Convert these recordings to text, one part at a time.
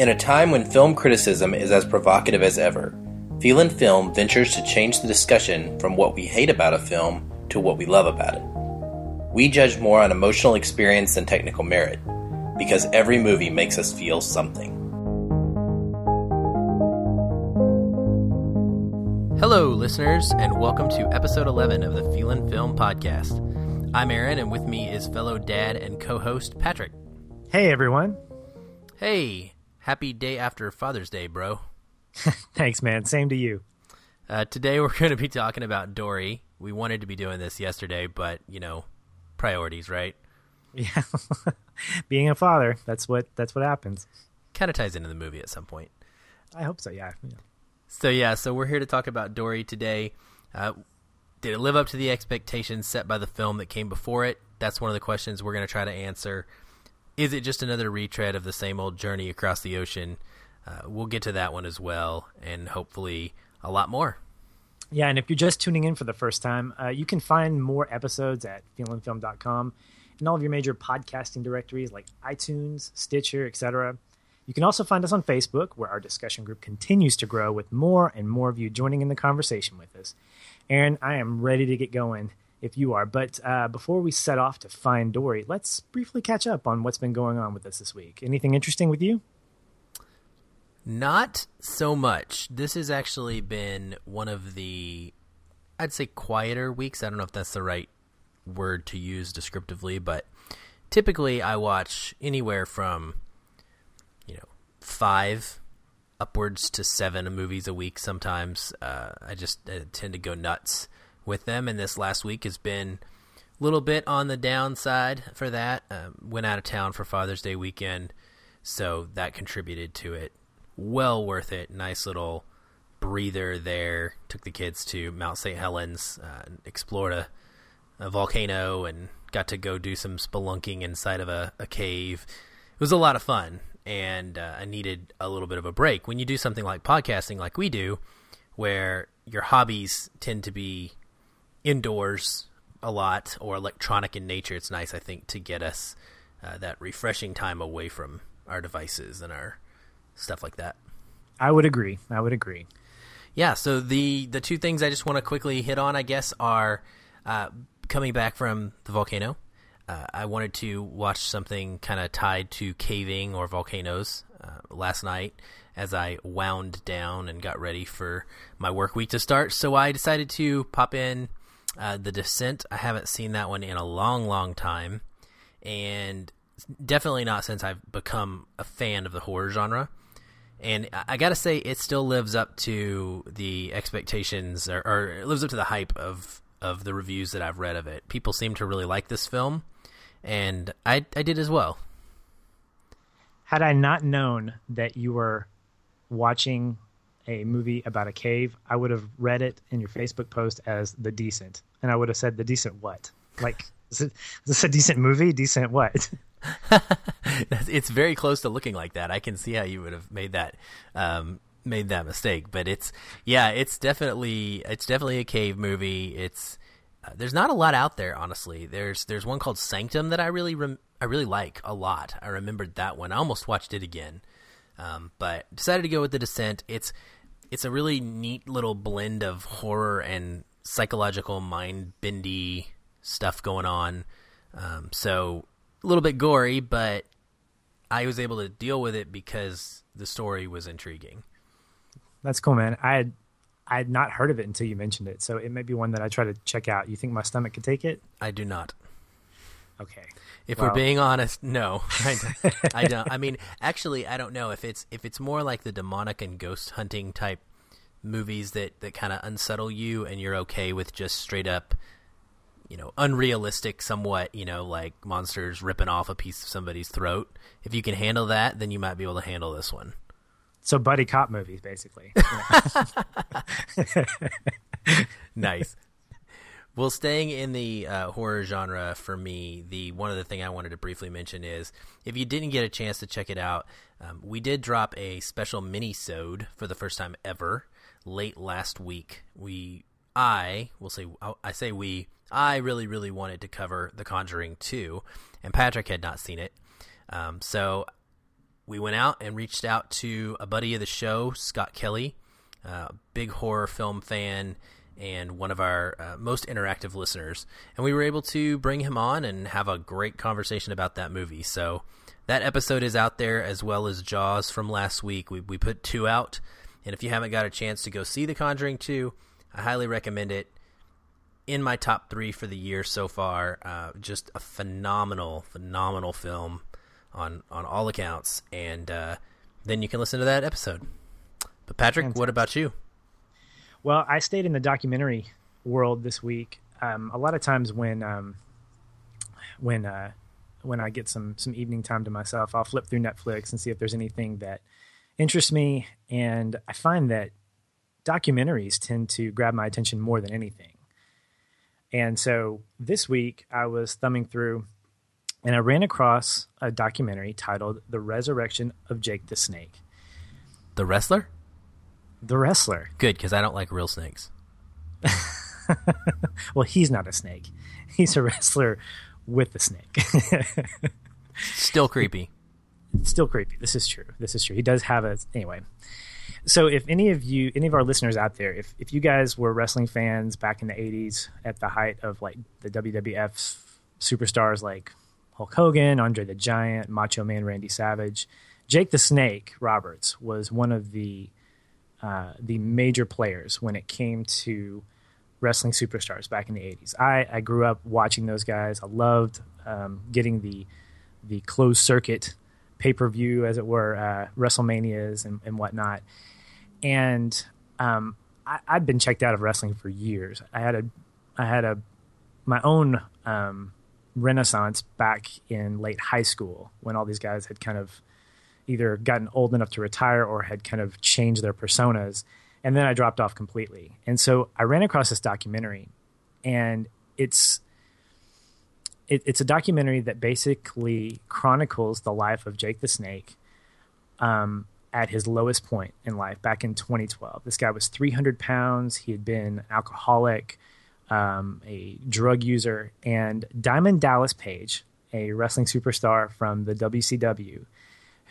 In a time when film criticism is as provocative as ever, Feelin' Film ventures to change the discussion from what we hate about a film to what we love about it. We judge more on emotional experience than technical merit, because every movie makes us feel something. Hello, listeners, and welcome to episode 11 of the Feelin' Film Podcast. I'm Aaron, and with me is fellow dad and co host Patrick. Hey, everyone. Hey, happy day after Father's Day, bro. Thanks, man. Same to you. Uh, today we're going to be talking about Dory. We wanted to be doing this yesterday, but, you know, priorities, right? Yeah. Being a father, that's what that's what happens. Kind of ties into the movie at some point. I hope so, yeah. yeah. So, yeah, so we're here to talk about Dory today. Uh, did it live up to the expectations set by the film that came before it? That's one of the questions we're going to try to answer is it just another retread of the same old journey across the ocean? Uh, we'll get to that one as well, and hopefully a lot more. Yeah, and if you're just tuning in for the first time, uh, you can find more episodes at feelinfilm.com and all of your major podcasting directories like iTunes, Stitcher, etc. You can also find us on Facebook, where our discussion group continues to grow with more and more of you joining in the conversation with us. Aaron, I am ready to get going if you are. But uh, before we set off to find Dory, let's briefly catch up on what's been going on with us this week. Anything interesting with you? Not so much. This has actually been one of the, I'd say, quieter weeks. I don't know if that's the right word to use descriptively, but typically I watch anywhere from, you know, five upwards to seven movies a week sometimes. Uh, I just I tend to go nuts with them, and this last week has been a little bit on the downside for that. Um, went out of town for Father's Day weekend, so that contributed to it. Well worth it. Nice little breather there. Took the kids to Mount St. Helens, uh, explored a, a, volcano, and got to go do some spelunking inside of a, a cave. It was a lot of fun, and uh, I needed a little bit of a break. When you do something like podcasting, like we do, where your hobbies tend to be indoors a lot or electronic in nature, it's nice, I think, to get us uh, that refreshing time away from our devices and our stuff like that. I would agree. I would agree. Yeah. So the the two things I just want to quickly hit on, I guess, are uh, coming back from the volcano. Uh, I wanted to watch something kind of tied to caving or volcanoes uh, last night as I wound down and got ready for my work week to start. So I decided to pop in uh, the Descent, I haven't seen that one in a long, long time, and definitely not since I've become a fan of the horror genre. And I gotta say, it still lives up to the expectations, or, or it lives up to the hype of of the reviews that I've read of it. People seem to really like this film, and I I did as well. Had I not known that you were watching a movie about a cave, I would have read it in your Facebook post as The Decent. And I would have said, The Decent what? Like, is, it, is this a decent movie? Decent what? it's very close to looking like that. I can see how you would have made that um, made that mistake, but it's yeah, it's definitely it's definitely a cave movie. It's uh, there's not a lot out there, honestly. There's there's one called Sanctum that I really rem- I really like a lot. I remembered that one. I almost watched it again. Um, but decided to go with the Descent. It's it's a really neat little blend of horror and psychological mind bendy stuff going on. Um, so a little bit gory, but I was able to deal with it because the story was intriguing. That's cool, man. I had I had not heard of it until you mentioned it, so it may be one that I try to check out. You think my stomach could take it? I do not. Okay. If well, we're being honest, no, I don't, I don't. I mean, actually, I don't know if it's if it's more like the demonic and ghost hunting type movies that that kind of unsettle you, and you're okay with just straight up, you know, unrealistic, somewhat, you know, like monsters ripping off a piece of somebody's throat. If you can handle that, then you might be able to handle this one. So buddy cop movies, basically. nice. Well, staying in the uh, horror genre for me, the one other thing I wanted to briefly mention is if you didn't get a chance to check it out, um, we did drop a special mini-sode for the first time ever late last week. We, I will say, I say we, I really, really wanted to cover The Conjuring 2, and Patrick had not seen it. Um, so we went out and reached out to a buddy of the show, Scott Kelly, uh, big horror film fan and one of our uh, most interactive listeners. And we were able to bring him on and have a great conversation about that movie. So that episode is out there as well as Jaws from last week. We, we put two out. And if you haven't got a chance to go see The Conjuring 2, I highly recommend it. In my top three for the year so far, uh, just a phenomenal, phenomenal film on on all accounts. And uh, then you can listen to that episode. But Patrick, Fantastic. what about you? Well, I stayed in the documentary world this week. Um, a lot of times when um, when uh, when I get some some evening time to myself, I'll flip through Netflix and see if there's anything that interests me. And I find that documentaries tend to grab my attention more than anything. And so this week I was thumbing through and I ran across a documentary titled The Resurrection of Jake the Snake. The wrestler? The wrestler. Good, because I don't like real snakes. well, he's not a snake. He's a wrestler with a snake. Still creepy. Still creepy. This is true. This is true. He does have a anyway. So if any of you any of our listeners out there, if if you guys were wrestling fans back in the 80s at the height of like the WWF superstars like Hulk Hogan, Andre the Giant, Macho Man Randy Savage, Jake the Snake Roberts was one of the uh, the major players when it came to wrestling superstars back in the 80s. I, I grew up watching those guys. I loved um, getting the the closed circuit pay per view, as it were, uh, WrestleManias and, and, whatnot. And um, I, had been checked out of wrestling for years. I had a I had a my own um, renaissance back in late high school when all these guys had kind of either gotten old enough to retire or had kind of changed their personas. And then I dropped off completely. And so I ran across this documentary, and it's it, it's a documentary that basically chronicles the life of Jake the Snake um, at his lowest point in life back in 2012. This guy was 300 pounds. He had been an alcoholic, um, a drug user, and Diamond Dallas Page, a wrestling superstar from the WCW,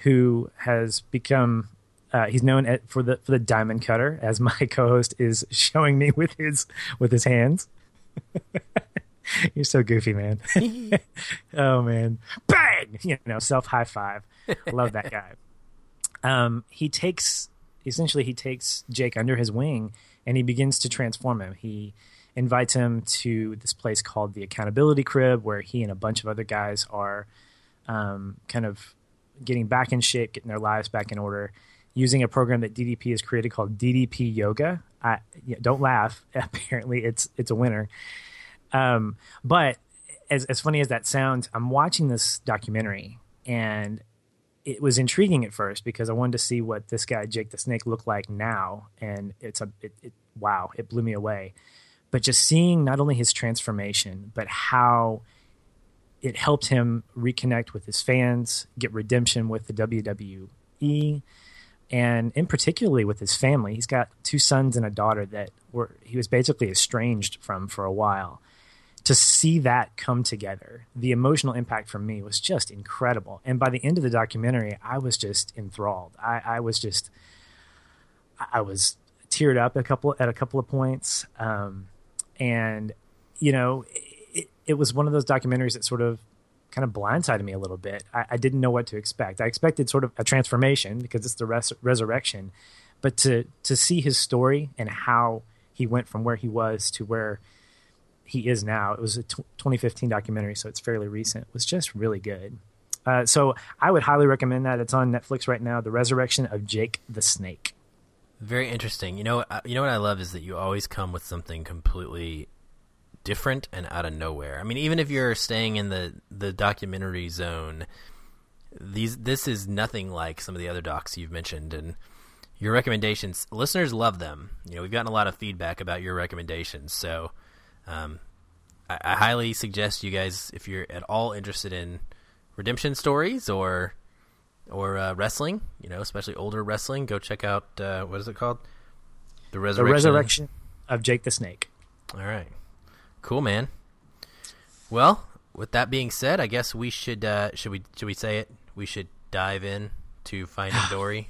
who has become uh, he's known at, for the for the diamond cutter, as my co-host is showing me with his with his hands. You're so goofy, man. oh man, bang! You know, self high five. Love that guy. Um, he takes essentially he takes Jake under his wing and he begins to transform him. He invites him to this place called the Accountability Crib, where he and a bunch of other guys are um, kind of getting back in shape, getting their lives back in order, using a program that DDP has created called DDP Yoga. I, don't laugh. Apparently, it's it's a winner. Um, but as as funny as that sounds, I'm watching this documentary and it was intriguing at first because I wanted to see what this guy Jake the Snake looked like now, and it's a it, it, wow, it blew me away. But just seeing not only his transformation, but how it helped him reconnect with his fans, get redemption with the WWE, and in particularly with his family. He's got two sons and a daughter that were he was basically estranged from for a while. To see that come together, the emotional impact for me was just incredible. And by the end of the documentary, I was just enthralled. I, I was just, I was teared up a couple at a couple of points, um, and you know, it was one of those documentaries that sort of kind of blindsided me a little bit. I, I didn't know what to expect. I expected sort of a transformation because it's the res- resurrection, but to to see his story and how he went from where he was to where he is now. It was a t- 2015 documentary, so it's fairly recent. It was just really good. Uh, so I would highly recommend that. It's on Netflix right now. The Resurrection of Jake the Snake. Very interesting. You know, you know what I love is that you always come with something completely different and out of nowhere. I mean, even if you're staying in the the documentary zone, these this is nothing like some of the other docs you've mentioned and your recommendations listeners love them you know we've gotten a lot of feedback about your recommendations so um, I, I, highly suggest you guys if you're at all interested in redemption stories or or uh, wrestling you know especially older wrestling go check out uh, what is it called the resurrection. the resurrection of jake the snake all right Cool, man. Well, with that being said, I guess we should uh, should we should we say it? We should dive in to Finding Dory?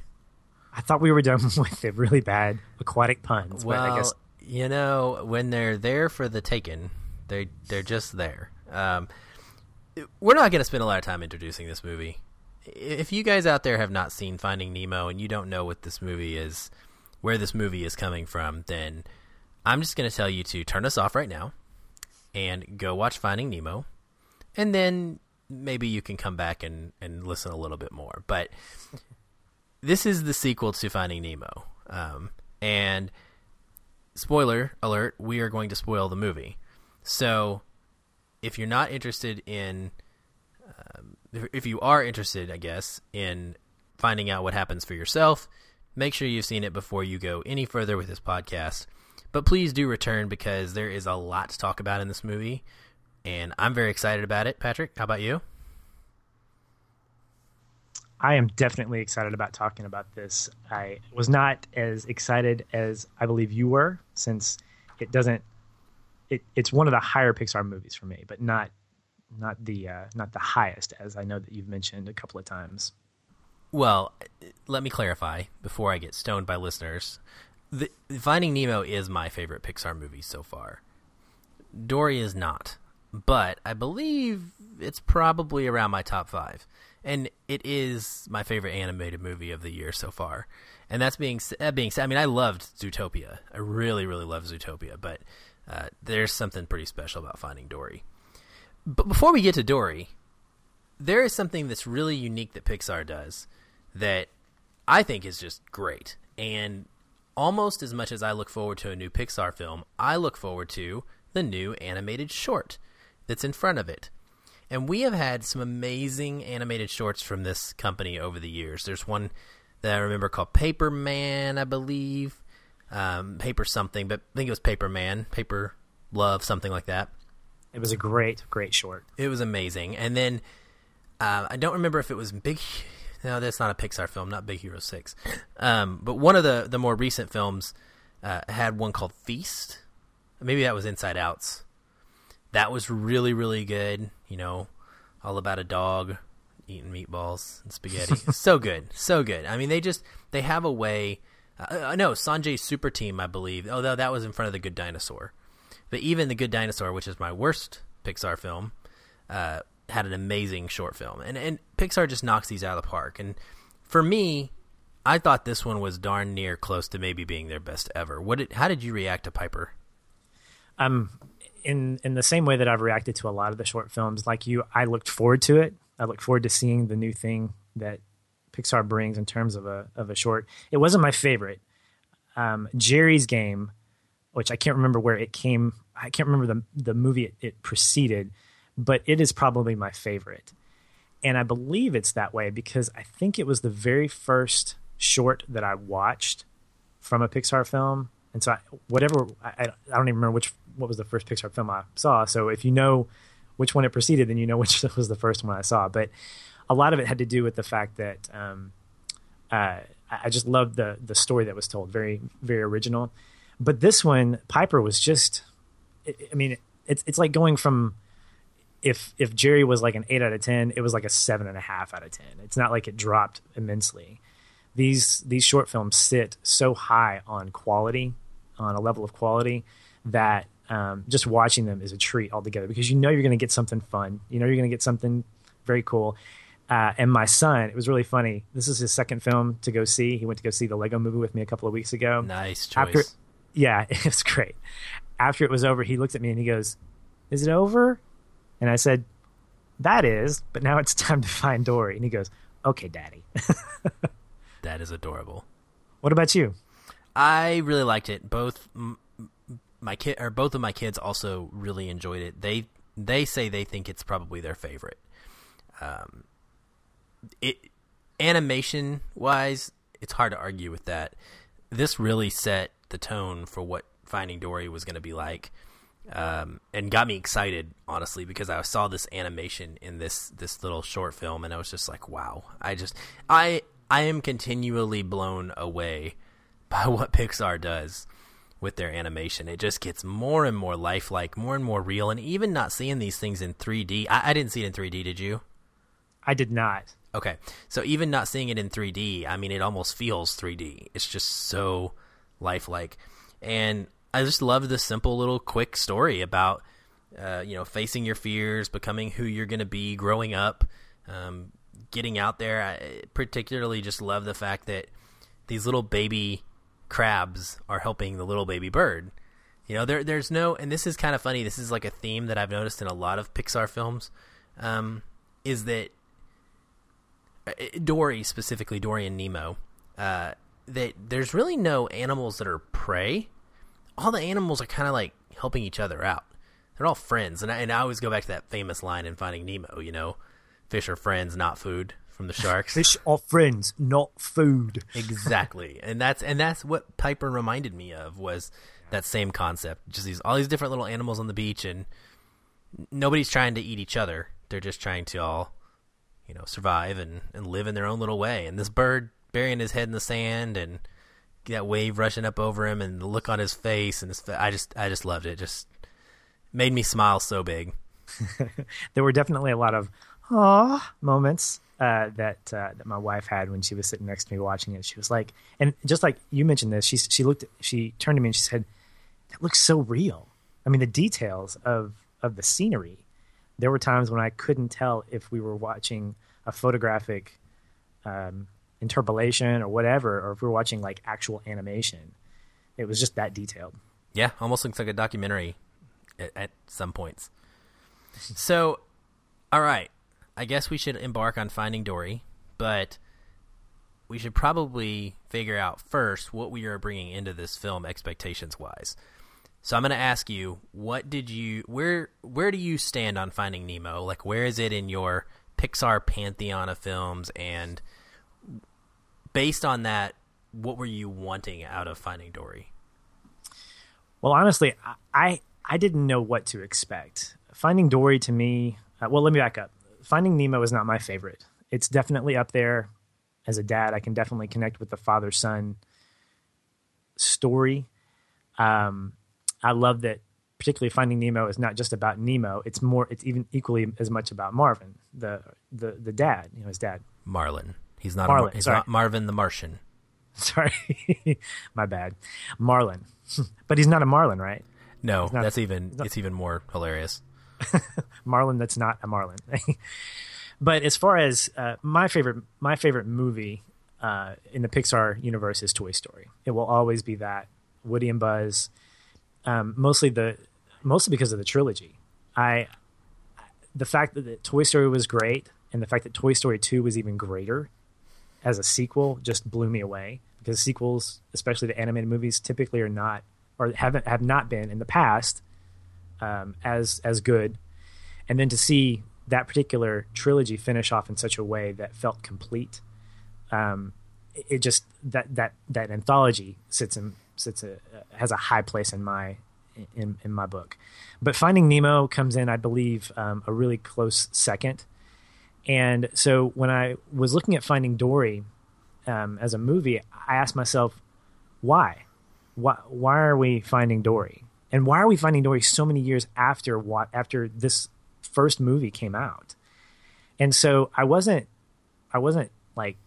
I thought we were done with the really bad aquatic puns. well, but I guess you know, when they're there for the taken, they they're just there. Um, we're not going to spend a lot of time introducing this movie. If you guys out there have not seen Finding Nemo and you don't know what this movie is, where this movie is coming from, then I'm just going to tell you to turn us off right now and go watch Finding Nemo, and then maybe you can come back and, and listen a little bit more. But this is the sequel to Finding Nemo. Um, and spoiler alert, we are going to spoil the movie. So if you're not interested in, um, if you are interested, I guess, in finding out what happens for yourself, make sure you've seen it before you go any further with this podcast. But please do return because there is a lot to talk about in this movie, and I'm very excited about it. Patrick, how about you? I am definitely excited about talking about this. I was not as excited as I believe you were, since it doesn't. It, it's one of the higher Pixar movies for me, but not not the uh, not the highest, as I know that you've mentioned a couple of times. Well, let me clarify before I get stoned by listeners. The, Finding Nemo is my favorite Pixar movie so far. Dory is not, but I believe it's probably around my top five and it is my favorite animated movie of the year so far. And that's being that being said, I mean, I loved Zootopia. I really, really loved Zootopia, but uh, there's something pretty special about Finding Dory. But before we get to Dory, there is something that's really unique that Pixar does that I think is just great. And almost as much as I look forward to a new Pixar film, I look forward to the new animated short that's in front of it. And we have had some amazing animated shorts from this company over the years. There's one that I remember called Paper Man, I believe. Um, paper something, but I think it was Paper Man, Paper Love, something like that. It was a great, great short. It was amazing. And then uh, I don't remember if it was Big. No, that's not a Pixar film, not Big Hero Six. Um, but one of the the more recent films uh, had one called Feast. Maybe that was Inside Outs that was really really good. You know, all about a dog eating meatballs and spaghetti. so good, so good. I mean, they just they have a way. Uh, I know Sanjay's Super Team, I believe. Although that was in front of the Good Dinosaur, but even the Good Dinosaur, which is my worst Pixar film, uh, had an amazing short film. And and Pixar just knocks these out of the park. And for me, I thought this one was darn near close to maybe being their best ever. What did, how did you react to Piper? Um, in in the same way that I've reacted to a lot of the short films, like you, I looked forward to it. I looked forward to seeing the new thing that Pixar brings in terms of a of a short. It wasn't my favorite. Um, Geri's Game, which I can't remember where it came. I can't remember the the movie it, it preceded, but it is probably my favorite. And I believe it's that way because I think it was the very first short that I watched from a Pixar film. And so, I, whatever I, I don't even remember which what was the first Pixar film I saw. So if you know which one it preceded, then you know which was the first one I saw. But a lot of it had to do with the fact that um, uh, I just loved the the story that was told. Very very original. But this one, Piper was just. I mean, it's it's like going from if if Geri was like an eight out of ten, it was like a seven and a half out of ten. It's not like it dropped immensely. These these short films sit so high on quality, on a level of quality that um, just watching them is a treat altogether because you know you're going to get something fun. You know you're going to get something very cool. Uh, and my son, it was really funny. This is his second film to go see. He went to go see the Lego Movie with me a couple of weeks ago. Nice choice. After, yeah, it was great. After it was over, he looked at me and he goes, "Is it over?" And I said, "That is, but now it's time to find Dory." And he goes, "Okay, Daddy." that is adorable. What about you? I really liked it. Both my kid or both of my kids also really enjoyed it. They they say they think it's probably their favorite. Um, it animation wise, it's hard to argue with that. This really set the tone for what Finding Dory was going to be like, um, and got me excited honestly because I saw this animation in this this little short film, and I was just like, wow! I just I I am continually blown away by what Pixar does with their animation. It just gets more and more lifelike, more and more real, and even not seeing these things in 3D. I, I didn't see it in 3D. Did you? I did not. Okay, so even not seeing it in 3D, I mean, it almost feels 3D. It's just so lifelike, and I just love this simple little quick story about uh, you know facing your fears, becoming who you're going to be, growing up, um, getting out there. I particularly just love the fact that these little baby crabs are helping the little baby bird. You know, there there's no, and this is kind of funny. This is like a theme that I've noticed in a lot of Pixar films. Um, is that uh, Dory specifically, Dory and Nemo, uh, that there's really no animals that are prey. All the animals are kind of like helping each other out. They're all friends, and I, and I always go back to that famous line in Finding Nemo. You know, fish are friends, not food. From the sharks, fish are friends, not food. exactly, and that's and that's what Piper reminded me of was that same concept. Just these all these different little animals on the beach, and nobody's trying to eat each other. They're just trying to all you know, survive and, and live in their own little way. And this bird burying his head in the sand and that wave rushing up over him and the look on his face and his fa- I just I just loved it. Just made me smile so big. there were definitely a lot of ah moments uh, that uh, that my wife had when she was sitting next to me watching it. She was like, and just like you mentioned this, she she looked, she turned to me and she said, "That looks so real." I mean, the details of of the scenery there were times when I couldn't tell if we were watching a photographic um, interpolation or whatever, or if we were watching like actual animation. It was just that detailed. Yeah, almost looks like a documentary at, at some points. So, all right, I guess we should embark on finding Dory, but we should probably figure out first what we are bringing into this film expectations wise. So I'm going to ask you, what did you where where do you stand on Finding Nemo? Like where is it in your Pixar pantheon of films and based on that, what were you wanting out of Finding Dory? Well, honestly, I I didn't know what to expect. Finding Dory to me, uh, well, let me back up. Finding Nemo is not my favorite. It's definitely up there. As a dad, I can definitely connect with the father son story. Um, I love that particularly Finding Nemo is not just about Nemo. It's more. It's even equally as much about Marvin, the the the dad. You know, his dad. Marlin. He's not. Marlin. A, he's sorry. not Marvin the Martian. Sorry, my bad. Marlin, but he's not a Marlin, right? No, that's even. Not, it's even more hilarious. Marlin, that's not a Marlin. but as far as uh, my favorite, my favorite movie uh, in the Pixar universe is Toy Story. It will always be that Woody and Buzz um, mostly the mostly because of the trilogy. I the fact that Toy Story was great and the fact that Toy Story 2 was even greater as a sequel just blew me away because sequels, especially the animated movies, typically are not or haven't have not been in the past um, as as good. And then to see that particular trilogy finish off in such a way that felt complete, um, it just that that that anthology sits in sits a, has a high place in my in in my book. But Finding Nemo comes in, I believe, um, a really close second. And so when I was looking at Finding Dory um, as a movie, I asked myself, why? Why why are we finding Dory? And why are we finding Dory so many years after what after this first movie came out? And so I wasn't I wasn't like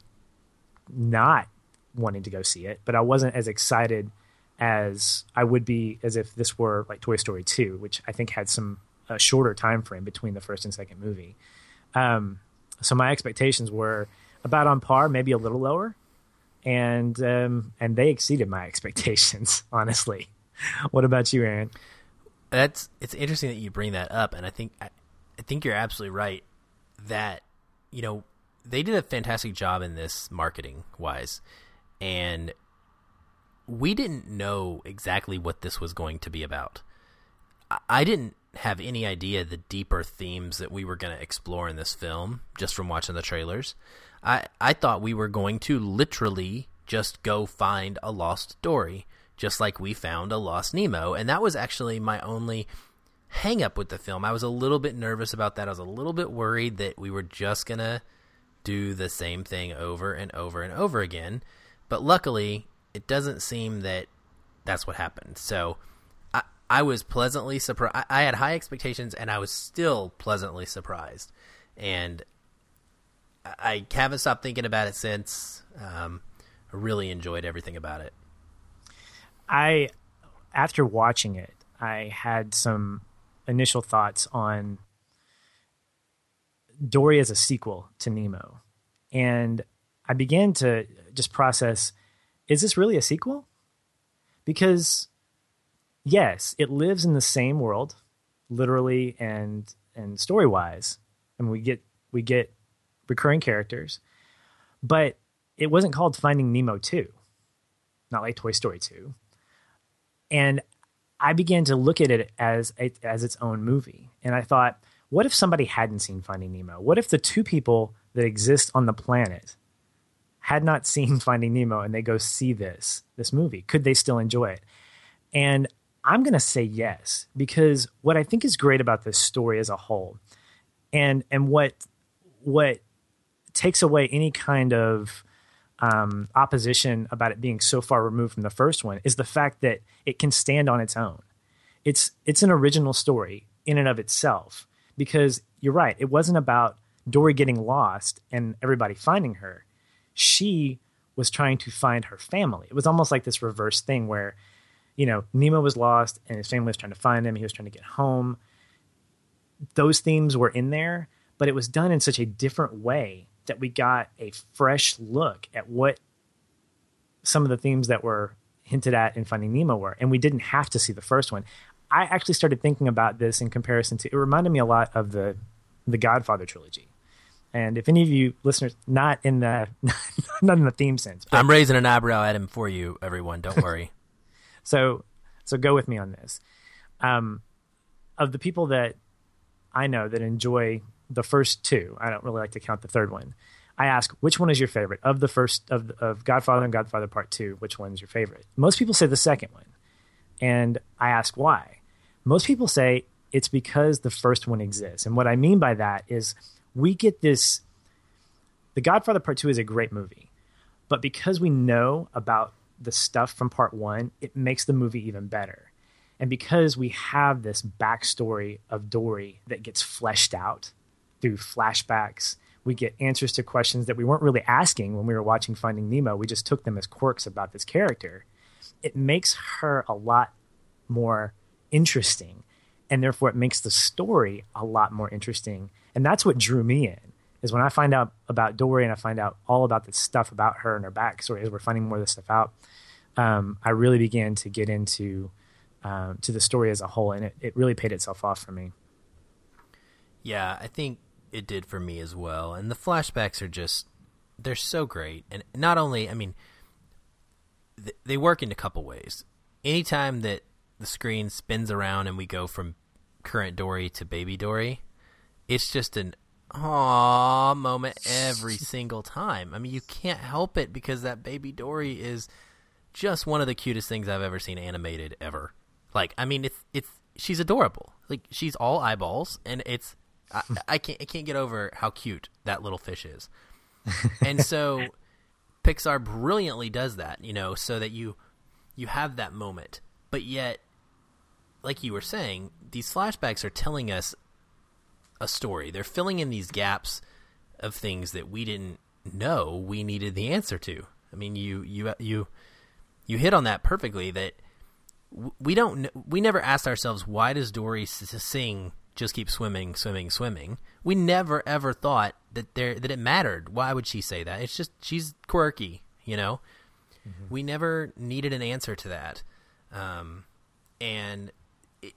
not wanting to go see it, but I wasn't as excited as I would be as if this were like Toy Story 2, which I think had some a shorter time frame between the first and second movie. Um, so my expectations were about on par, maybe a little lower, and um, and they exceeded my expectations. Honestly, what about you, Aaron? That's it's interesting that you bring that up, and I think I, I think you're absolutely right that you know they did a fantastic job in this marketing wise, and we didn't know exactly what this was going to be about. I didn't have any idea the deeper themes that we were going to explore in this film just from watching the trailers. I I thought we were going to literally just go find a lost Dory, just like we found a lost Nemo, and that was actually my only hang up with the film. I was a little bit nervous about that. I was a little bit worried that we were just going to do the same thing over and over and over again. But luckily, it doesn't seem that that's what happened. So I, was pleasantly surprised. I, I had high expectations, and I was still pleasantly surprised. And I haven't stopped thinking about it since. Um, I really enjoyed everything about it. I, after watching it, I had some initial thoughts on Dory as a sequel to Nemo. And I began to just process is this really a sequel? Because, yes, it lives in the same world, literally and and story wise. and we get we get recurring characters, but it wasn't called Finding Nemo 2, not like Toy Story 2. And I began to look at it as as its own movie, and I thought, what if somebody hadn't seen Finding Nemo? What if the two people that exist on the planet had not seen Finding Nemo and they go see this this movie? Could they still enjoy it? And I'm going to say yes because what I think is great about this story as a whole, and and what what takes away any kind of um, opposition about it being so far removed from the first one is the fact that it can stand on its own. It's it's an original story in and of itself because you're right. It wasn't about Dory getting lost and everybody finding her. She was trying to find her family. It was almost like this reverse thing where, you know, Nemo was lost and his family was trying to find him. He was trying to get home. Those themes were in there, but it was done in such a different way that we got a fresh look at what some of the themes that were hinted at in Finding Nemo were, and we didn't have to see the first one. I actually started thinking about this in comparison to. It reminded me a lot of the the Godfather trilogy. And if any of you listeners, not in the not in the theme sense, I'm raising an eyebrow at him for you, everyone. Don't worry. So, so go with me on this. Um, of the people that I know that enjoy the first two. I don't really like to count the third one. I ask, which one is your favorite of the first of of Godfather and Godfather Part Two? Which one's your favorite? Most people say the second one, and I ask why. Most people say it's because the first one exists, and what I mean by that is we get this. The Godfather Part Two is a great movie, but because we know about the stuff from Part One, it makes the movie even better. And because we have this backstory of Dory that gets fleshed out through flashbacks. We get answers to questions that we weren't really asking when we were watching Finding Nemo. We just took them as quirks about this character. It makes her a lot more interesting, and therefore it makes the story a lot more interesting. And that's what drew me in. Is when I find out about Dory and I find out all about the stuff about her and her backstory as we're finding more of this stuff out, um, I really began to get into um, to the story as a whole, and it, it really paid itself off for me. Yeah, I think it did for me as well. And the flashbacks are just they're so great. And not only, I mean, th- they work in a couple ways. Anytime that the screen spins around and we go from current Dory to baby Dory, it's just an aw moment every single time. I mean, you can't help it because that baby Dory is just one of the cutest things I've ever seen animated ever. Like, I mean, it's it's she's adorable. Like she's all eyeballs, and it's I, I can't I can't get over how cute that little fish is. and so Pixar brilliantly does that, you know, so that you you have that moment. But yet like you were saying, these flashbacks are telling us a story. They're filling in these gaps of things that we didn't know we needed the answer to. I mean, you you you you hit on that perfectly that we don't we never asked ourselves why does Dory sing just keep swimming, swimming, swimming. We never ever thought that there that it mattered. Why would she say that? It's just she's quirky, you know. Mm-hmm. We never needed an answer to that, um, and it,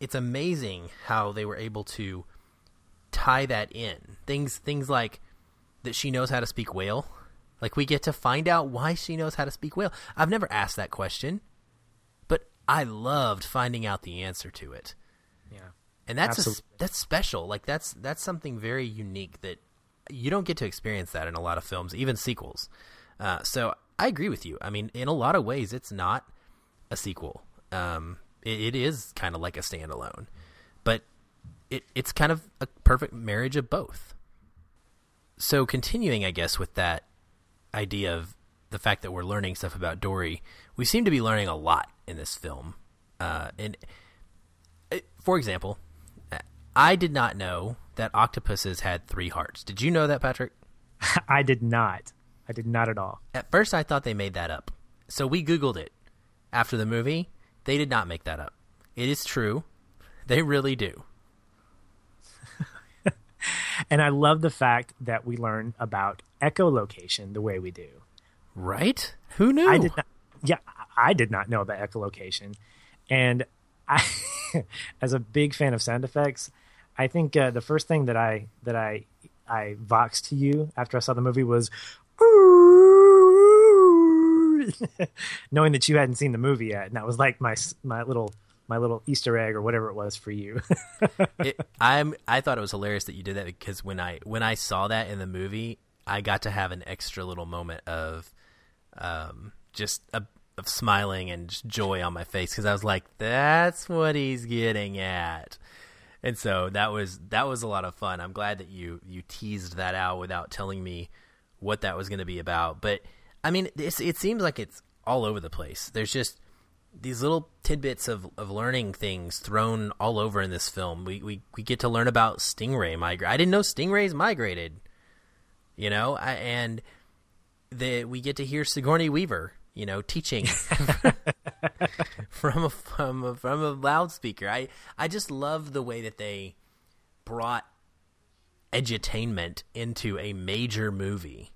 it's amazing how they were able to tie that in things things like that she knows how to speak whale. Like we get to find out why she knows how to speak whale. I've never asked that question, but I loved finding out the answer to it Yeah. and that's a, that's special. Like that's that's something very unique that you don't get to experience that in a lot of films, even sequels. Uh, so I agree with you. I mean, in a lot of ways, it's not a sequel. Um, it, it is kind of like a standalone, but it it's kind of a perfect marriage of both. So continuing, I guess, with that idea of the fact that we're learning stuff about Dory, we seem to be learning a lot in this film. Uh, and uh, for example, I did not know that octopuses had three hearts. Did you know that, Patrick? I did not. I did not at all. At first, I thought they made that up. So we Googled it after the movie. They did not make that up. It is true. They really do. and I love the fact that we learn about echolocation the way we do. Right? Who knew? I did not. Yeah, I did not know about echolocation, and I, as a big fan of sound effects, I think uh, the first thing that I that I I voxed to you after I saw the movie was. knowing that you hadn't seen the movie yet, and that was like my my little my little Easter egg or whatever it was for you. it, I'm I thought it was hilarious that you did that because when I when I saw that in the movie, I got to have an extra little moment of um, just a, of smiling and joy on my face because I was like, that's what he's getting at. And so that was that was a lot of fun. I'm glad that you you teased that out without telling me what that was going to be about. But I mean, it seems like it's all over the place. There's just these little tidbits of, of learning things thrown all over in this film. We we, we get to learn about stingray migrate. I didn't know stingrays migrated. You know, I, and the we get to hear Sigourney Weaver, you know, teaching from a from a, from a loudspeaker. I I just love the way that they brought edutainment into a major movie.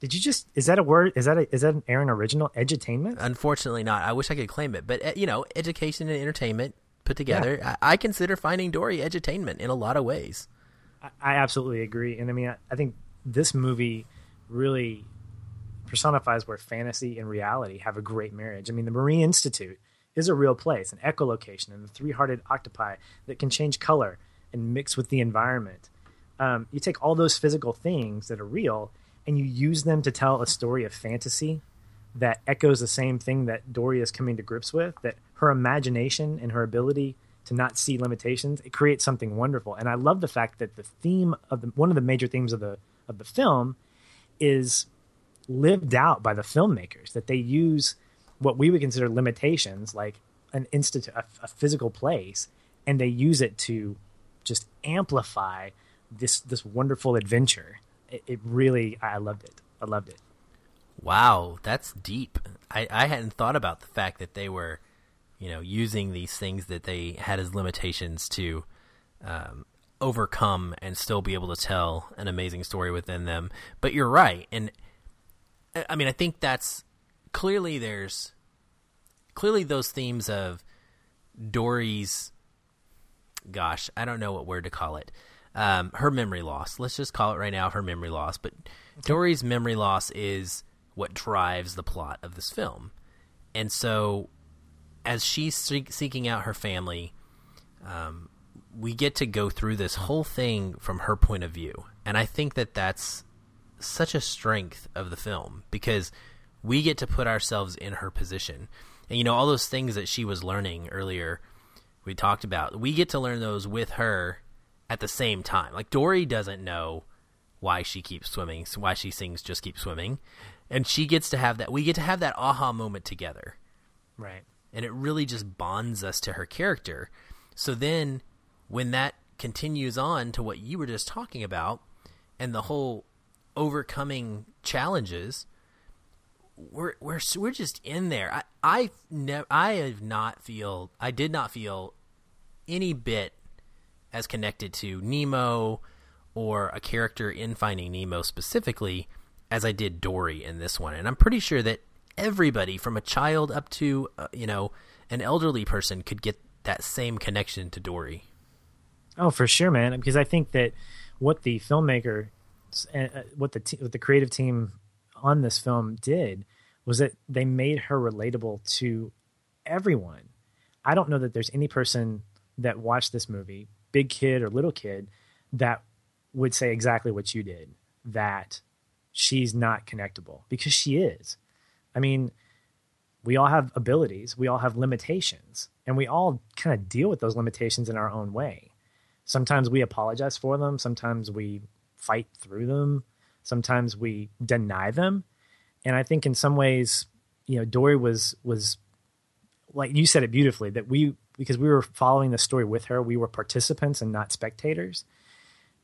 Did you just is that a word? Is that a, is that an Aaron original? Edutainment? Unfortunately, not. I wish I could claim it, but uh, you know, education and entertainment put together. Yeah. I, I, consider Finding Dory edutainment in a lot of ways. I, I absolutely agree, and I mean, I, I think this movie really personifies where fantasy and reality have a great marriage. I mean, the Marine Institute is a real place, an echolocation, and the three-hearted octopi that can change color and mix with the environment. Um, you take all those physical things that are real and you use them to tell a story of fantasy that echoes the same thing that Dory is coming to grips with, that her imagination and her ability to not see limitations, it creates something wonderful. And I love the fact that the theme of the one of the major themes of the of the film is lived out by the filmmakers, that they use what we would consider limitations, like an institute, a, a physical place, and they use it to just amplify this this wonderful adventure it, it really I loved it. I loved it. Wow, that's deep. I, I hadn't thought about the fact that they were, you know, using these things that they had as limitations to um, overcome and still be able to tell an amazing story within them. But you're right, and I mean, I think that's clearly there's clearly those themes of Dory's. Gosh, I don't know what word to call it um, her memory loss. Let's just call it right now her memory loss. But Dory's memory loss is what drives the plot of this film. And so, as she's seeking out her family, um, we get to go through this whole thing from her point of view. And I think that that's such a strength of the film because we get to put ourselves in her position. And, you know, all those things that she was learning earlier, we talked about, we get to learn those with her at the same time. Like Dory doesn't know why she keeps swimming, why she sings "Just Keep Swimming," and she gets to have that. We get to have that aha moment together, right? And it really just bonds us to her character. So then, when that continues on to what you were just talking about, and the whole overcoming challenges, we're we're we're just in there. I I I have not feel I did not feel any bit as connected to Nemo or a character in Finding Nemo specifically as I did Dory in this one. And I'm pretty sure that everybody from a child up to, uh, you know, an elderly person could get that same connection to Dory. Oh, for sure, man. Because I think that what the filmmaker, uh, what the what the creative team on this film did was that they made her relatable to everyone. I don't know that there's any person that watched this movie big kid or little kid that would say exactly what you did that she's not connectable because she is. I mean, we all have abilities, we all have limitations, and we all kind of deal with those limitations in our own way. Sometimes we apologize for them, sometimes we fight through them, sometimes we deny them. And I think in some ways, you know, Dory was was like you said it beautifully that we because we were following the story with her. We were participants and not spectators.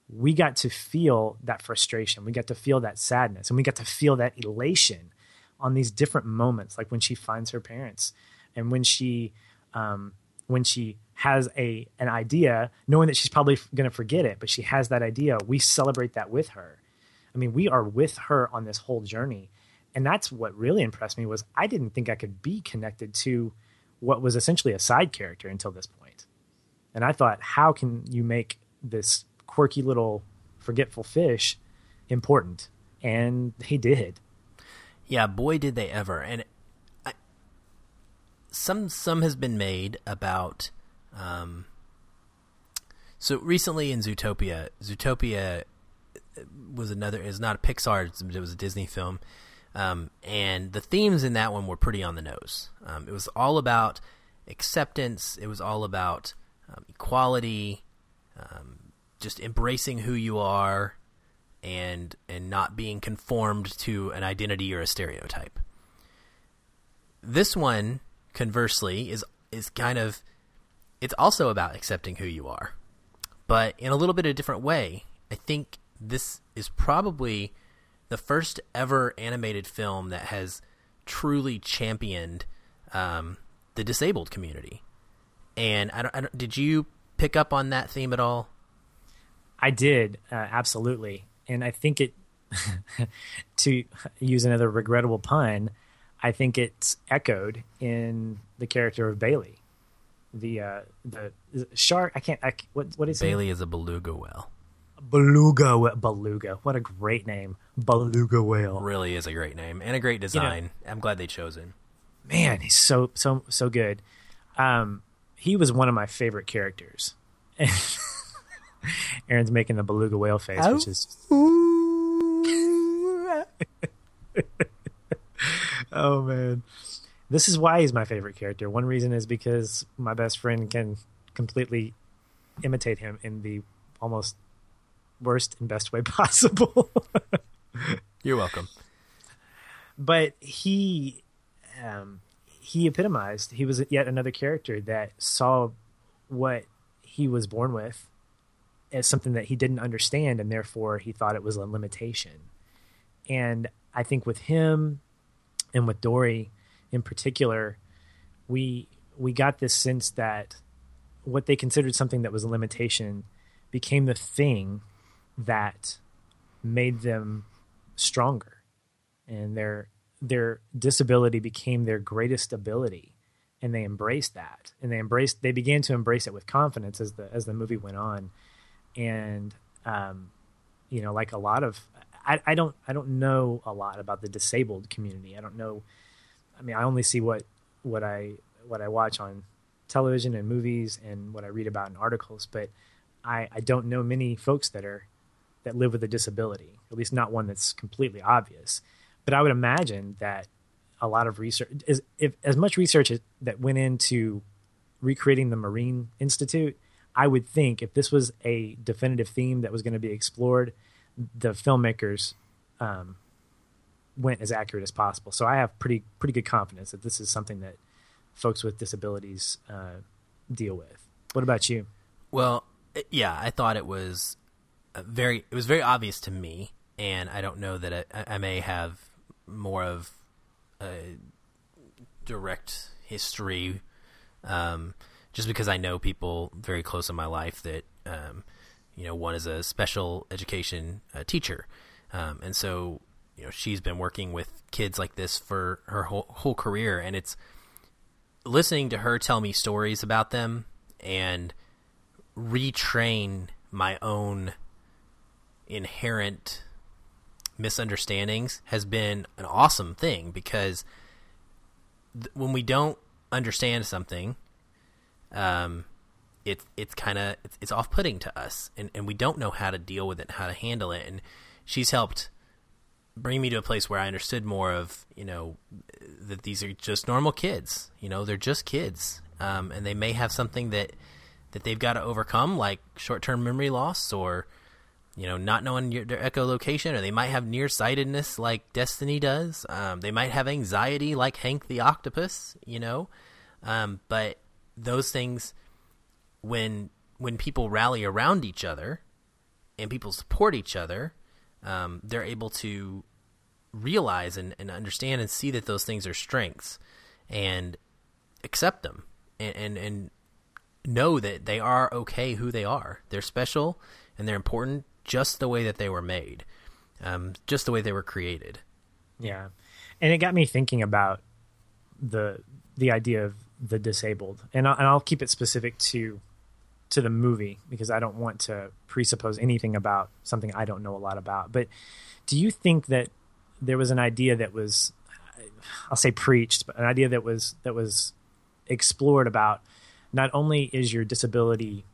we got to feel that frustration. We got to feel that sadness and we got to feel that elation on these different moments, like when she finds her parents and when she, um, when she has a an idea, knowing that she's probably going to forget it, but she has that idea. We celebrate that with her. I mean, we are with her on this whole journey, and that's what really impressed me was I didn't think I could be connected to what was essentially a side character until this point. And I thought, how can you make this quirky little forgetful fish important? And he did. Yeah, boy, did they ever! And I, some some has been made about. Um, so recently in Zootopia, Zootopia was another is not a Pixar, it was a Disney film, um, and the themes in that one were pretty on the nose. Um, it was all about acceptance. It was all about um, equality, um, just embracing who you are, and and not being conformed to an identity or a stereotype. This one, conversely, is is kind of it's also about accepting who you are, but in a little bit of a different way. I think this is probably the first ever animated film that has truly championed um, the disabled community. And I don't, I don't, did you pick up on that theme at all? I did, uh, absolutely. And I think it, to use another regrettable pun, I think it's echoed in the character of Bailey. The uh, the shark. I can't. I, what what is Bailey? Is a beluga whale. Beluga beluga. What a great name, beluga whale. Really is a great name and a great design. You know, I'm glad they chose him. Man, he's so so so good. Um, he was one of my favorite characters. Aaron's making the beluga whale face, oh. which is. oh man, this is why he's my favorite character. One reason is because my best friend can completely imitate him in the almost worst and best way possible. You're welcome. But he, um, he epitomized. He was yet another character that saw what he was born with as something that he didn't understand, and therefore he thought it was a limitation. And I think with him and with Dory in particular, we we got this sense that what they considered something that was a limitation became the thing that made them stronger. And their their disability became their greatest ability. And they embraced that. And they embraced they began to embrace it with confidence as the as the movie went on. And um, you know like a lot of I, I don't i don't know a lot about the disabled community. I don't know i mean i only see what what i what i watch on television and movies and what i read about in articles but i i don't know many folks that are that live with a disability, at least not one that's completely obvious. But I would imagine that a lot of research, if as much research that went into recreating the Marine Institute, I would think if this was a definitive theme that was going to be explored, the filmmakers um, went as accurate as possible. So I have pretty pretty good confidence that this is something that folks with disabilities uh, deal with. What about you? Well, yeah, I thought it was very it was very obvious to me, and I don't know that I, I may have more of a direct history, um, just because I know people very close in my life that um, you know one is a special education uh, teacher, um, and so you know she's been working with kids like this for her whole, whole career, and it's listening to her tell me stories about them and retrain my own inherent misunderstandings has been an awesome thing because th- when we don't understand something, um, it's it's kind of it's, it's off putting to us, and and we don't know how to deal with it, how to handle it, and she's helped bring me to a place where I understood more of you know that these are just normal kids, you know they're just kids, um, and they may have something that that they've got to overcome, like short term memory loss or you know, not knowing your, their echolocation, or they might have nearsightedness like Destiny does. Um, they might have anxiety like Hank the Octopus, you know. Um, but those things, when when people rally around each other, and people support each other, um, they're able to realize and, and understand and see that those things are strengths and accept them and, and, and know that they are okay who they are. They're special and they're important just the way that they were made, um, just the way they were created. Yeah, and it got me thinking about the the idea of the disabled, and I'll, and I'll keep it specific to to the movie because I don't want to presuppose anything about something I don't know a lot about. But do you think that there was an idea that was, I'll say preached, but an idea that was that was explored about not only is your disability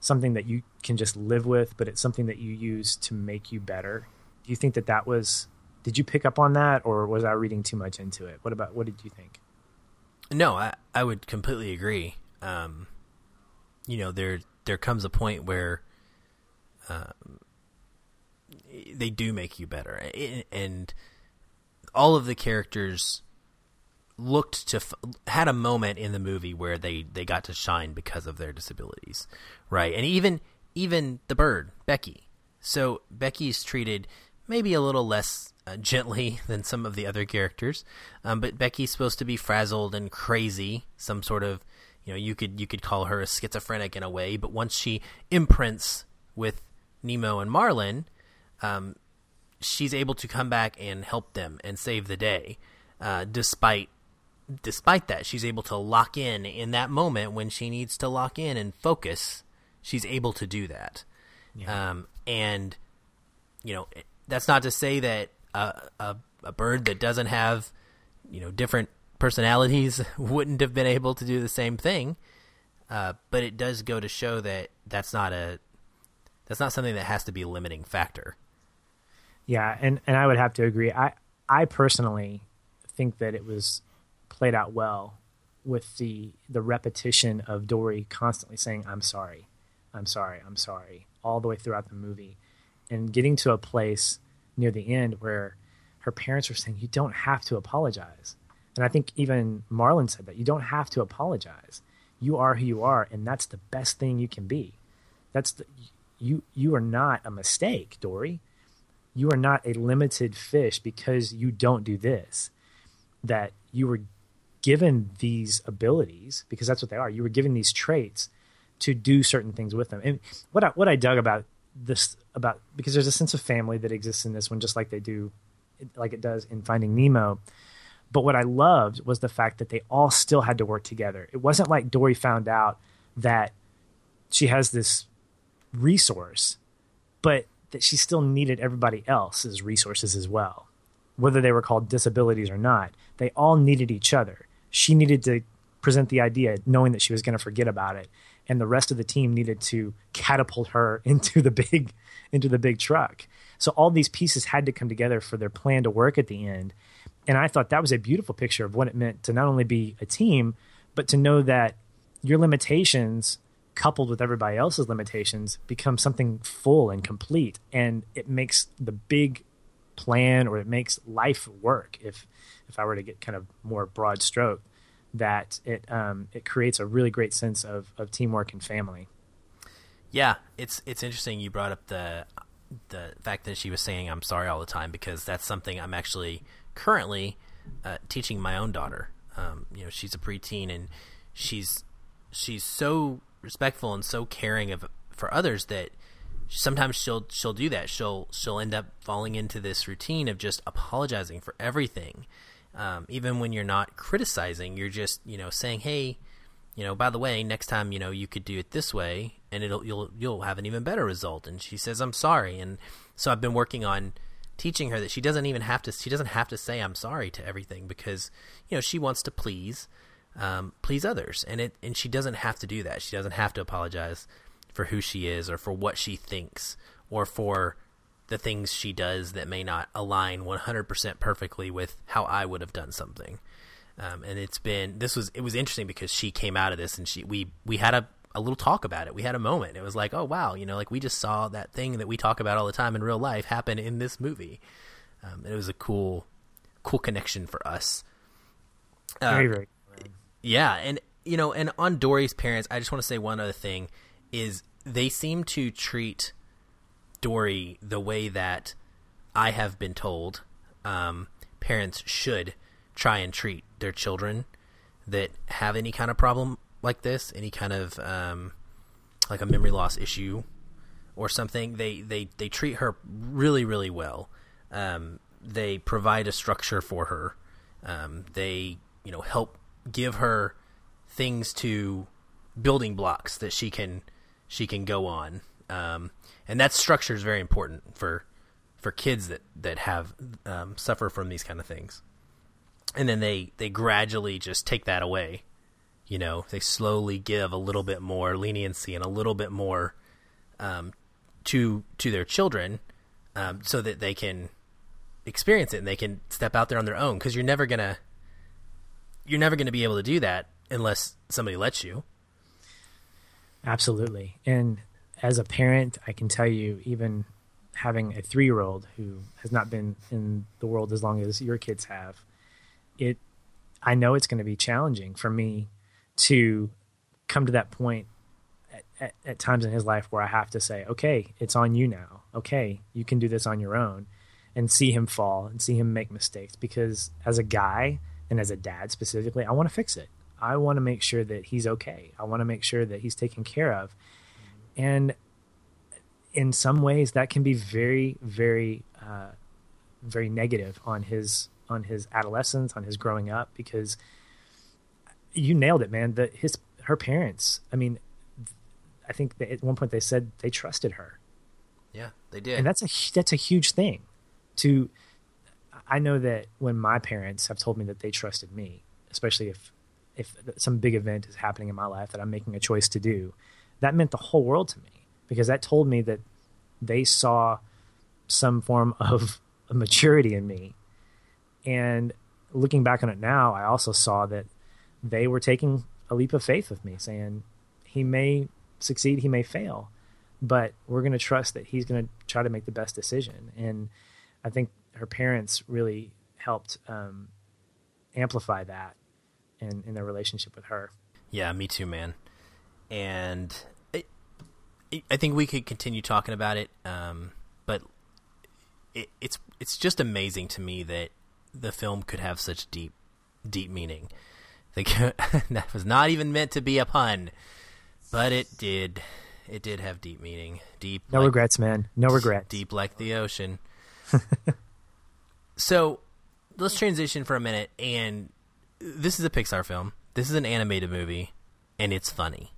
something that you can just live with, but it's something that you use to make you better. Do you think that that was? Did you pick up on that, or was I reading too much into it? What about what did you think? No, I I would completely agree. Um, you know, there there comes a point where um, they do make you better, and all of the characters looked to had a moment in the movie where they they got to shine because of their disabilities, right? And even even the bird Becky. So Becky's treated maybe a little less uh, gently than some of the other characters, um, but Becky's supposed to be frazzled and crazy, some sort of you know you could you could call her a schizophrenic in a way. But once she imprints with Nemo and Marlin, um, she's able to come back and help them and save the day, uh, despite despite that, she's able to lock in in that moment when she needs to lock in and focus. She's able to do that. Yeah. Um, and, you know, that's not to say that a, a, a, bird that doesn't have, you know, different personalities wouldn't have been able to do the same thing. Uh, but it does go to show that that's not a that's not something that has to be a limiting factor. Yeah, and, and I would have to agree. I I personally think that it was played out well with the the repetition of Dory constantly saying "I'm sorry, I'm sorry, I'm sorry" all the way throughout the movie, and getting to a place near the end where her parents were saying you don't have to apologize, and I think even Marlin said that you don't have to apologize. You are who you are, and that's the best thing you can be. That's the you you are not a mistake, Dory. You are not a limited fish because you don't do this. That you were given these abilities because that's what they are. You were given these traits to do certain things with them. And what I, what I dug about this about because there's a sense of family that exists in this one, just like they do, like it does in Finding Nemo. But what I loved was the fact that they all still had to work together. It wasn't like Dory found out that she has this resource, but that she still needed everybody else's resources as well, whether they were called disabilities or not. They all needed each other she needed to present the idea knowing that she was going to forget about it. And the rest of the team needed to catapult her into the big into the big truck. So all these pieces had to come together for their plan to work at the end. And i thought that was a beautiful picture of what it meant to not only be a team but to know that your limitations coupled with everybody else's limitations become something full and complete. And it makes the big plan or it makes life work if if I were to get kind of more broad stroke, that it um, it creates a really great sense of, of teamwork and family. Yeah, it's it's interesting you brought up the the fact that she was saying I'm sorry all the time because that's something I'm actually currently uh, teaching my own daughter. Um, you know, she's a preteen and she's she's so respectful and so caring of for others that sometimes she'll she'll do that. She'll she'll end up falling into this routine of just apologizing for everything um, even when you're not criticizing, you're just you know saying, hey, you know, by the way, next time you know you could do it this way, and it'll you'll you'll have an even better result. And she says, I'm sorry, and so I've been working on teaching her that she doesn't even have to she doesn't have to say I'm sorry to everything because you know she wants to please um, please others, and it and she doesn't have to do that. She doesn't have to apologize for who she is or for what she thinks or for the things she does that may not align 100% perfectly with how I would have done something. Um, and it's been this was it was interesting because she came out of this and she we we had a a little talk about it. We had a moment. It was like, oh wow, you know, like we just saw that thing that we talk about all the time in real life happen in this movie. Um, it was a cool, cool connection for us. Uh, very very. Yeah, and you know, and on Dory's parents, I just want to say one other thing: is they seem to treat Dory the way that I have been told um, parents should try and treat their children that have any kind of problem like this, any kind of um, like a memory loss issue or something. They they they treat her really really well. Um, they provide a structure for her. Um, they you know help give her things to building blocks that she can she can go on. Um, and that structure is very important for for kids that that have um, suffer from these kind of things. And then they they gradually just take that away. You know, they slowly give a little bit more leniency and a little bit more um, to to their children, um, so that they can experience it and they can step out there on their own. Because you're never gonna you're never gonna be able to do that unless somebody lets you. Absolutely, and as a parent, I can tell you, even having a three year old who has not been in the world as long as your kids have, it I know it's going to be challenging for me to come to that point at, at, at, times in his life where I have to say, okay, it's on you now. Okay, you can do this on your own and see him fall and see him make mistakes because as a guy and as a dad specifically, I want to fix it. I want to make sure that he's okay. I want to make sure that he's taken care of. And in some ways that can be very, very, uh, very negative on his on his adolescence, on his growing up, because you nailed it, man. That his her parents. I mean, I think at one point they said they trusted her. Yeah, they did, and that's a that's a huge thing. To, I know that when my parents have told me that they trusted me, especially if if some big event is happening in my life that I'm making a choice to do, that meant the whole world to me because that told me that they saw some form of maturity in me. And looking back on it now, I also saw that they were taking a leap of faith with me, saying, he may succeed, he may fail, but we're going to trust that he's going to try to make the best decision. And I think her parents really helped um, amplify that in, in their relationship with her. Yeah, me too, man. And I think we could continue talking about it, um, but it, it's it's just amazing to me that the film could have such deep deep meaning. that was not even meant to be a pun, but it did. It did have deep meaning. Deep. No like, regrets, man. No regrets. Deep like the ocean. so, let's transition for a minute. And this is a Pixar film. This is an animated movie, and it's funny,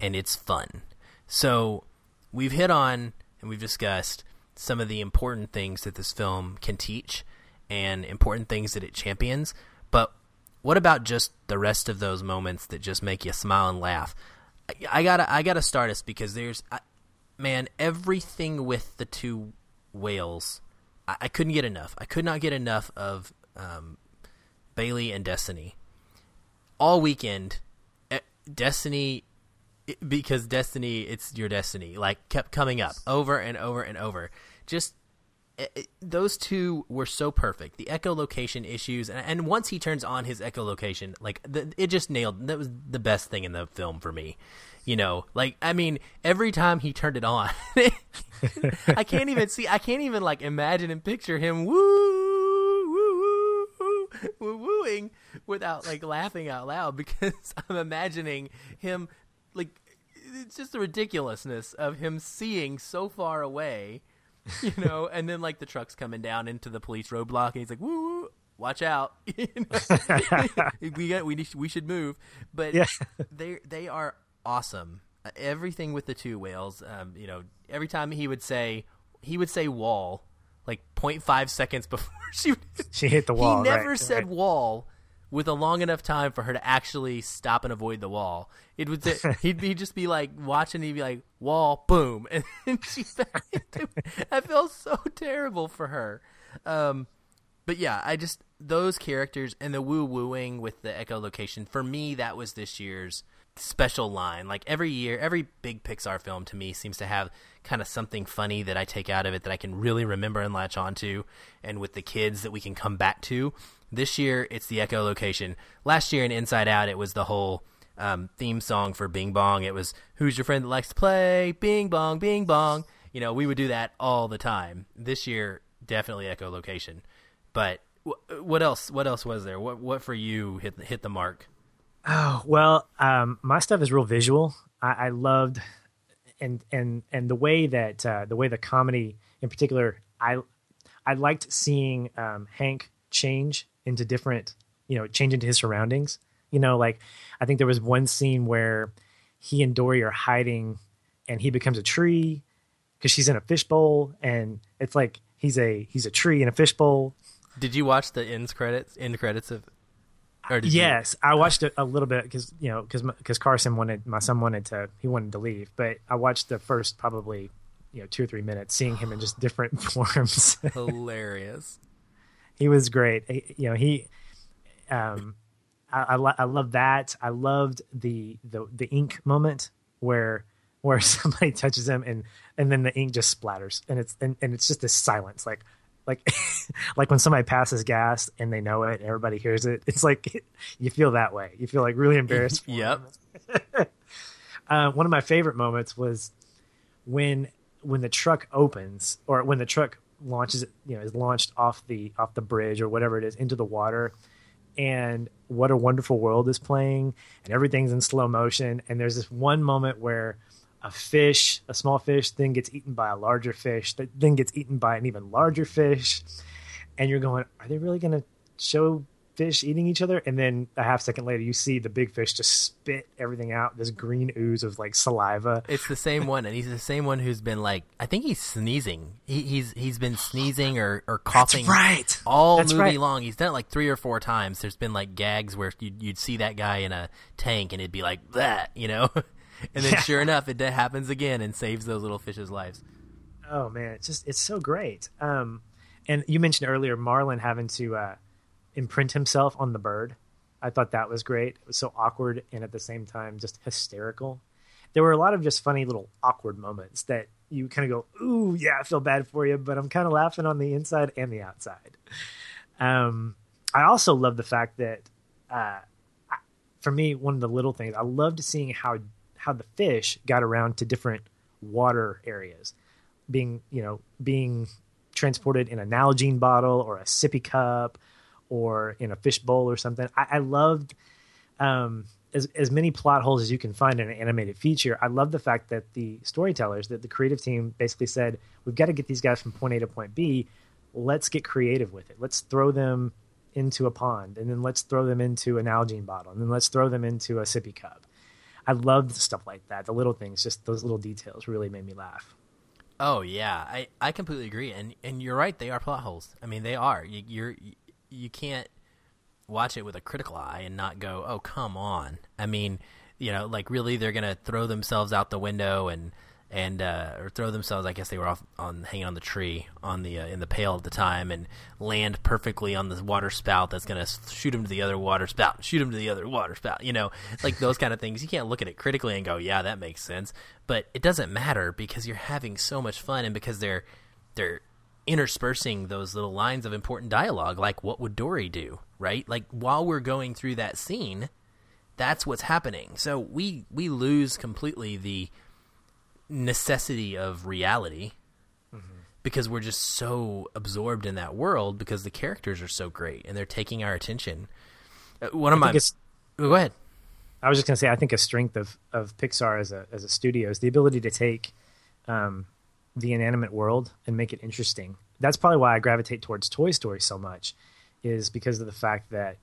and it's fun so we've hit on and we've discussed some of the important things that this film can teach and important things that it champions. But what about just the rest of those moments that just make you smile and laugh? I, I gotta I gotta start us because there's I, man everything with the two whales. I, I, couldn't get enough. I could not get enough of um, Bailey and Destiny. All weekend, Destiny because destiny it's your destiny like kept coming up over and over and over. Just it, it, those two were so perfect. The echolocation issues and, and, once he turns on his echolocation like the, it just nailed that was the best thing in the film for me you know? Like i mean every time he turned it on i can't even see i can't even like imagine and picture him woo woo woo woo wooing without like laughing out loud because i'm imagining him like it's just the ridiculousness of him seeing so far away, you know, and then like the truck's coming down into the police roadblock, and he's like, "Woo, watch out! we got we we should move." But yeah. they they are awesome. Everything with the two whales, um, you know, every time he would say he would say wall like 0.5 seconds before she she hit the wall. He never right, said right. wall with a long enough time for her to actually stop and avoid the wall. It would he'd be just be like watching. He'd be like wall, boom, and she's back into. I feel so terrible for her. Um, but yeah, I just those characters and the woo wooing with the echolocation for me that was this year's special line. Like every year, every big Pixar film to me seems to have kind of something funny that I take out of it that I can really remember and latch onto, and with the kids that we can come back to. This year, it's the echolocation. Last year in Inside Out, it was the whole um, theme song for Bing Bong. It was "Who's your friend that likes to play Bing Bong, Bing Bong." you know, we would do that all the time. This year, definitely echolocation. But w- what else? What else was there? What what for you hit hit the mark? Oh well, um, my stuff is real visual. I, I loved and and and the way that uh, the way the comedy in particular, I I liked seeing um, Hank change into different, you know, change into his surroundings. You know, like I think there was one scene where he and Dory are hiding, and he becomes a tree because she's in a fishbowl, and it's like he's a he's a tree in a fishbowl. Did you watch the end credits? End credits of? yes, you... I watched it a little bit because you know because because Carson wanted my son wanted to he wanted to leave, but I watched the first probably you know two or three minutes, seeing him in just different forms. Hilarious. He was great. He, you know he, um, I I, I love that. I loved the the the ink moment where where somebody touches him and and then the ink just splatters and it's and, and it's just this silence like like like when somebody passes gas and they know it and everybody hears it it's like you feel that way you feel like really embarrassed yep uh, one of my favorite moments was when when the truck opens or when the truck launches you know is launched off the off the bridge or whatever it is into the water. And what a wonderful world is playing. And everything's in slow motion. And there's this one moment where a fish, a small fish, then gets eaten by a larger fish, that then gets eaten by an even larger fish. And you're going, are they really going to show fish eating each other? And then a half second later, you see the big fish just spit everything out, this green ooze of like saliva. It's the same one, and he's the same one who's been like, I think he's sneezing. He, he's he's been sneezing or, or coughing That's right. all That's movie right. long. He's done it like three or four times. There's been like gags where you'd, you'd see that guy in a tank, and it'd be like that, you know. and then Yeah. sure enough, it happens again and saves those little fish's lives. Oh man, it's just it's so great. Um, and you mentioned earlier Marlin having to uh, imprint himself on the bird. I thought that was great. It was so awkward and at the same time just hysterical. There were a lot of just funny little awkward moments that you kind of go, "Ooh, yeah, I feel bad for you," but I'm kind of laughing on the inside and the outside. Um, I also love the fact that, uh, for me, one of the little things I loved seeing how how the fish got around to different water areas, being you know being transported in a Nalgene bottle or a sippy cup or in a fish bowl or something. I, I loved um, as as many plot holes as you can find in an animated feature. I love the fact that the storytellers, that the creative team, basically said, "We've got to get these guys from point A to point B. Let's get creative with it. Let's throw them into a pond, and then let's throw them into an Nalgene bottle, and then let's throw them into a sippy cup." I loved stuff like that. The little things, just those little details, really made me laugh. Oh yeah, I, I completely agree, and and you're right. They are plot holes. I mean, they are. You, you're you can't watch it with a critical eye and not go, oh come on. I mean, you know, like really, they're gonna throw themselves out the window and and uh, or throw themselves. I guess they were off on hanging on the tree on the uh, in the pail at the time and land perfectly on the water spout that's gonna shoot them to the other water spout, shoot them to the other water spout. You know, like those kind of things. You can't look at it critically and go, yeah, that makes sense. But it doesn't matter because you're having so much fun and because they're they're interspersing those little lines of important dialogue like what would Dory do, right? Like while we're going through that scene, that's what's happening. So we we lose completely the necessity of reality because we're just so absorbed in that world because the characters are so great and they're taking our attention. Uh, one of I my Oh, go ahead. I was just going to say, I think a strength of, of Pixar as a as a studio is the ability to take um, the inanimate world and make it interesting. That's probably why I gravitate towards Toy Story so much, is because of the fact that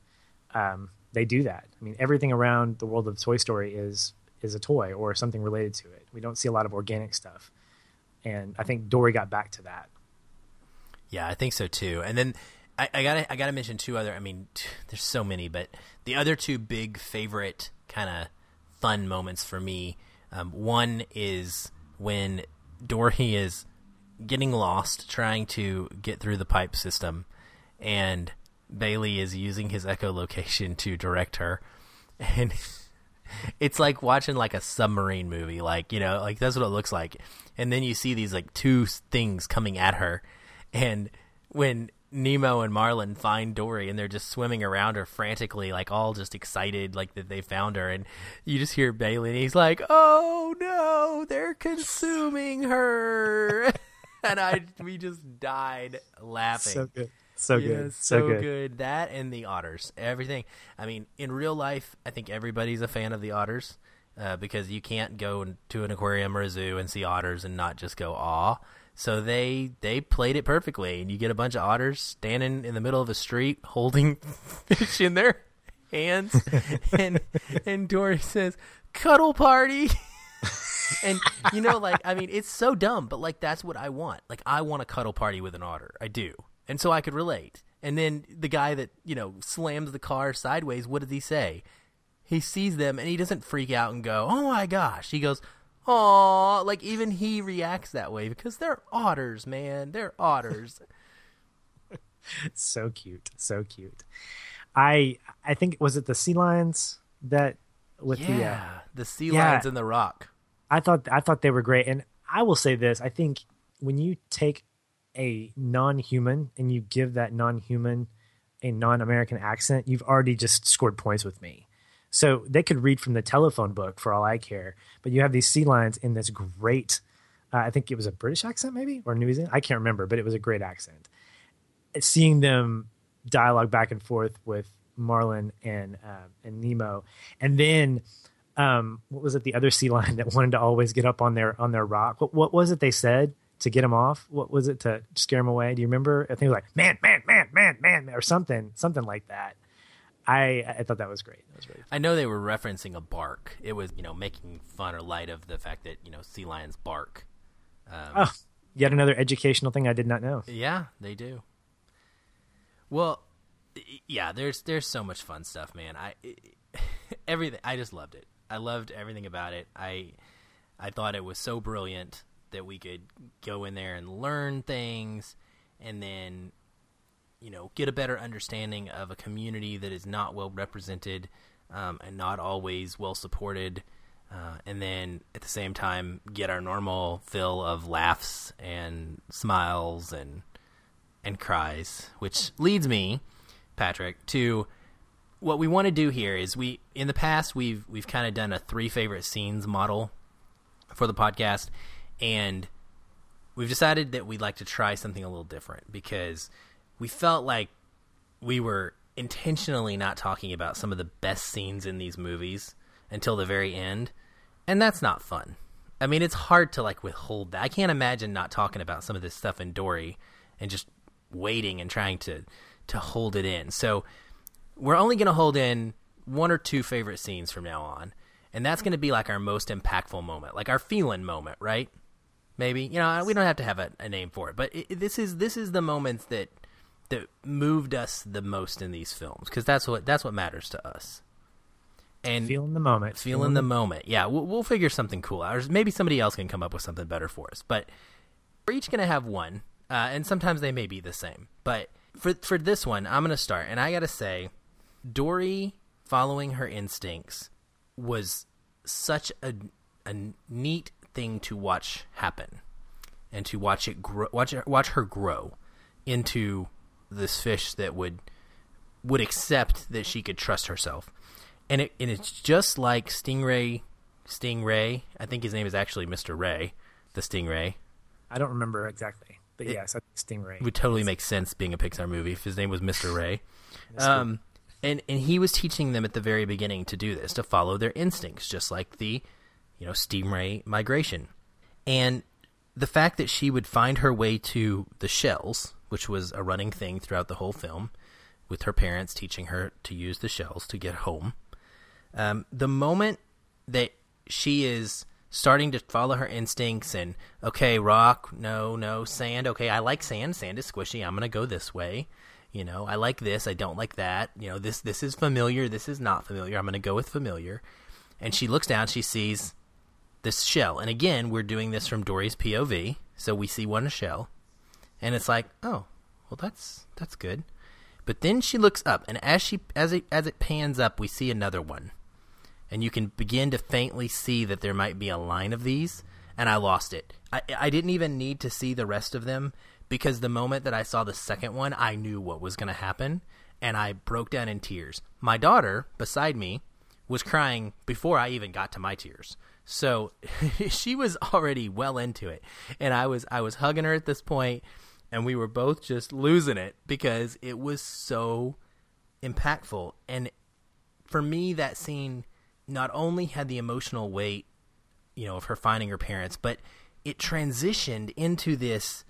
um, they do that. I mean, everything around the world of Toy Story is is a toy or something related to it. We don't see a lot of organic stuff, and I think Dory got back to that. Yeah, I think so too. And then I, I gotta I gotta mention two other. I mean, there's so many, but the other two big favorite kind of fun moments for me. Um, one is when Dory is getting lost trying to get through the pipe system, and Bailey is using his echolocation to direct her, and it's like watching like a submarine movie like you know like that's what it looks like. And then you see these like two things coming at her. And when Nemo and Marlin find Dory and they're just swimming around her frantically, like all just excited, like that they found her. And you just hear Bailey and he's like, "Oh no, they're consuming her!" and I, we just died laughing. So good. So Yeah, good. so, So, good. good. That and the otters, everything. I mean, in real life, I think everybody's a fan of the otters uh, because you can't go to an aquarium or a zoo and see otters and not just go aw. So they they played it perfectly, and you get a bunch of otters standing in the middle of a street holding fish in their hands, and and Dory says, "Cuddle party." and you know like i mean it's so dumb but like that's what i want. Like i want a cuddle party with an otter. I do. And so i could relate. And then the guy that you know slams the car sideways what does he say? He sees them and he doesn't freak out and go oh my gosh. He goes oh like even he reacts that way because they're otters man they're otters so cute. So cute. I I think was it the sea lions that with the uh, the sea yeah. lions in the rock I thought I thought they were great, and I will say this: I think when you take a non-human and you give that non-human a non-American accent, you've already just scored points with me. So they could read from the telephone book for all I care, but you have these sea lions in this great. Uh, I think it was a British accent, maybe or New Zealand. I can't remember, but it was a great accent. Seeing them dialogue back and forth with Marlin and uh, and Nemo, and then um, what was it? The other sea lion that wanted to always get up on their on their rock. What, what was it they said to get him off? What was it to scare him away? Do you remember? I think it was like man, man, man, man, man, or something, something like that. I I thought that was great. That was very I know they were referencing a bark. It was, you know, making fun or light of the fact that, you know, sea lions bark. Um, oh, yet another educational thing I did not know. Yeah, they do. Well, yeah, there's there's so much fun stuff, man. I everything I just loved it. I loved everything about it. I I thought it was so brilliant that we could go in there and learn things and then you know, get a better understanding of a community that is not well represented um, and not always well supported. Uh, and then at the same time, get our normal fill of laughs and smiles and and cries, which leads me, Patrick, to what we want to do here. Is we in the past we've we've kind of done a three favorite scenes model for the podcast, and we've decided that we'd like to try something a little different because we felt like we were intentionally not talking about some of the best scenes in these movies until the very end, and that's not fun. I mean, it's hard to like withhold that. I can't imagine not talking about some of this stuff in Dory and just waiting and trying to to hold it in. So we're only going to hold in one or two favorite scenes from now on, and that's going to be like our most impactful moment, like our feeling moment, right? Maybe you know we don't have to have a, a name for it, but it, this is this is the moments that that moved us the most in these films because that's what that's what matters to us. And Feeling the moment, feeling the moment. Yeah, we'll, we'll figure something cool out. Or maybe somebody else can come up with something better for us. But we're each going to have one, uh, and sometimes they may be the same. But for for this one, I'm going to start, and I got to say, Dory following her instincts was such a a neat thing to watch happen, and to watch it grow, watch watch her grow into this fish that would would accept that she could trust herself and it and it's just like Stingray, Stingray. I think his name is actually Mister Ray, the Stingray. I don't remember exactly, but yes, Stingray. It would totally make sense being a Pixar movie if his name was Mister Ray. Um, and and he was teaching them at the very beginning to do this, to follow their instincts, just like the, you know, Stingray migration, and the fact that she would find her way to the shells, which was a running thing throughout the whole film, with her parents teaching her to use the shells to get home. Um, the moment that she is starting to follow her instincts and okay, rock, no, no, sand, okay, I like sand, sand is squishy, I'm gonna go this way. You know, I like this, I don't like that. You know, this this is familiar, this is not familiar. I'm gonna go with familiar. And she looks down, she sees this shell, and again, we're doing this from Dory's POV, so we see one shell, and it's like, oh, well, that's that's good. But then she looks up, and as she as it as it pans up, we see another one, and you can begin to faintly see that there might be a line of these. And I lost it. I I didn't even need to see the rest of them because the moment that I saw the second one, I knew what was going to happen and I broke down in tears. My daughter beside me was crying before I even got to my tears. So she was already well into it. And I was I was hugging her at this point and we were both just losing it because it was so impactful. And for me that scene not only had the emotional weight, you know, of her finding her parents, but it transitioned into this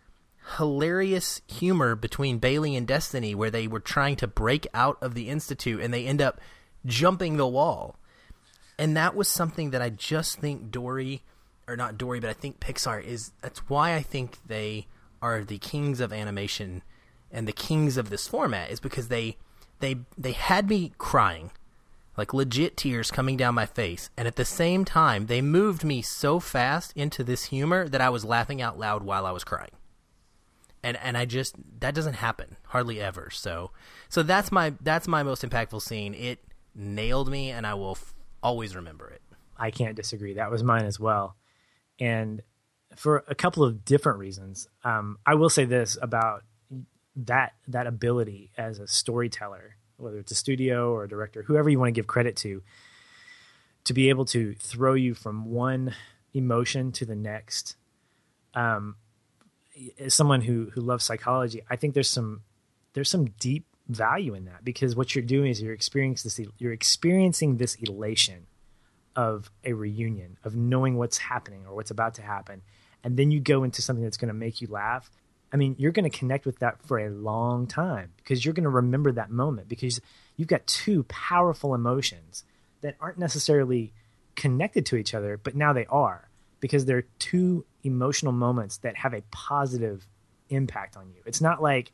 hilarious humor between Bailey and Destiny where they were trying to break out of the institute and they end up jumping the wall. And that was something that I just think Dory or not Dory, but I think Pixar is that's why I think they are the kings of animation and the kings of this format is because they they they had me crying like legit tears coming down my face and at the same time they moved me so fast into this humor that I was laughing out loud while I was crying and and I just that doesn't happen hardly ever. So so that's my that's my most impactful scene. It nailed me, and I will f- always remember it. I can't disagree. That was mine as well, and for a couple of different reasons. Um, I will say this about that that ability as a storyteller, whether it's a studio or a director, whoever you want to give credit to, to be able to throw you from one emotion to the next. Um, as someone who who loves psychology, I think there's some there's some deep value in that because what you're doing is you're experiencing this you're experiencing this elation of a reunion of knowing what's happening or what's about to happen and then you go into something that's going to make you laugh i mean you're going to connect with that for a long time because you're going to remember that moment because you've got two powerful emotions that aren't necessarily connected to each other but now they are because they're two emotional moments that have a positive impact on you. It's not like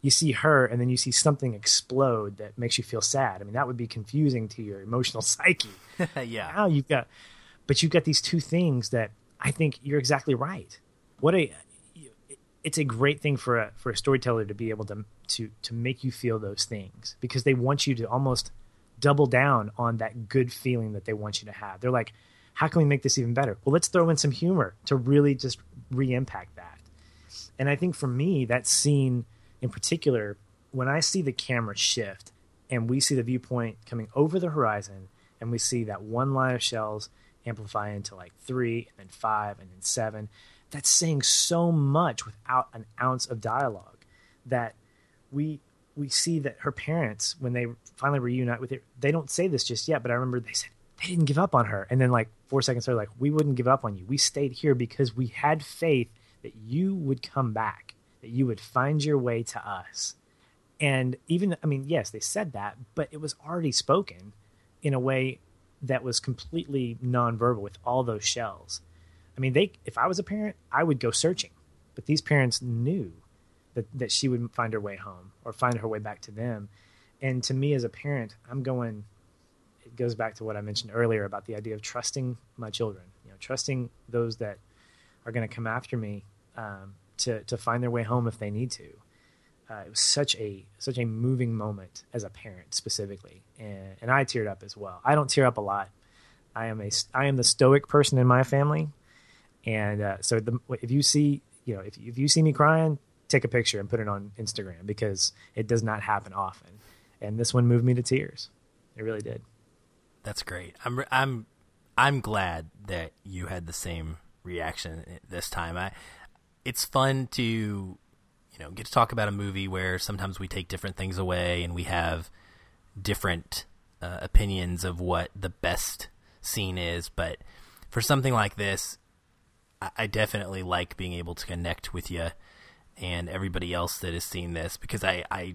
you see her and then you see something explode that makes you feel sad. I mean, that would be confusing to your emotional psyche. yeah. Now you've got, but you've got these two things that I think you're exactly right. What a, it's a great thing for a for a storyteller to be able to to to make you feel those things because they want you to almost double down on that good feeling that they want you to have. They're like, how can we make this even better? Well, let's throw in some humor to really just re impact that. And I think for me, that scene in particular, when I see the camera shift and we see the viewpoint coming over the horizon and we see that one line of shells amplify into like three and then five and then seven, that's saying so much without an ounce of dialogue that we we see that her parents when they finally reunite with it they don't say this just yet but i remember they said they didn't give up on her. And then like four seconds later, like we wouldn't give up on you. We stayed here because we had faith that you would come back, that you would find your way to us. And even, I mean, yes, they said that, but it was already spoken in a way that was completely nonverbal with all those shells. I mean, they, if I was a parent, I would go searching, but these parents knew that, that she would find her way home or find her way back to them. And to me as a parent, I'm going, it goes back to what I mentioned earlier about the idea of trusting my children, you know, trusting those that are going to come after me um, to to find their way home if they need to. Uh, it was such a such a moving moment as a parent specifically, and, and I teared up as well. I don't tear up a lot. I am a I am the stoic person in my family, and uh, so the, if you see you know if if you see me crying, take a picture and put it on Instagram because it does not happen often. And this one moved me to tears. It really did. That's great. I'm I'm I'm glad that you had the same reaction this time. I it's fun to you know get to talk about a movie where sometimes we take different things away and we have different uh, opinions of what the best scene is, but for something like this, I, I definitely like being able to connect with you and everybody else that has seen this because I, I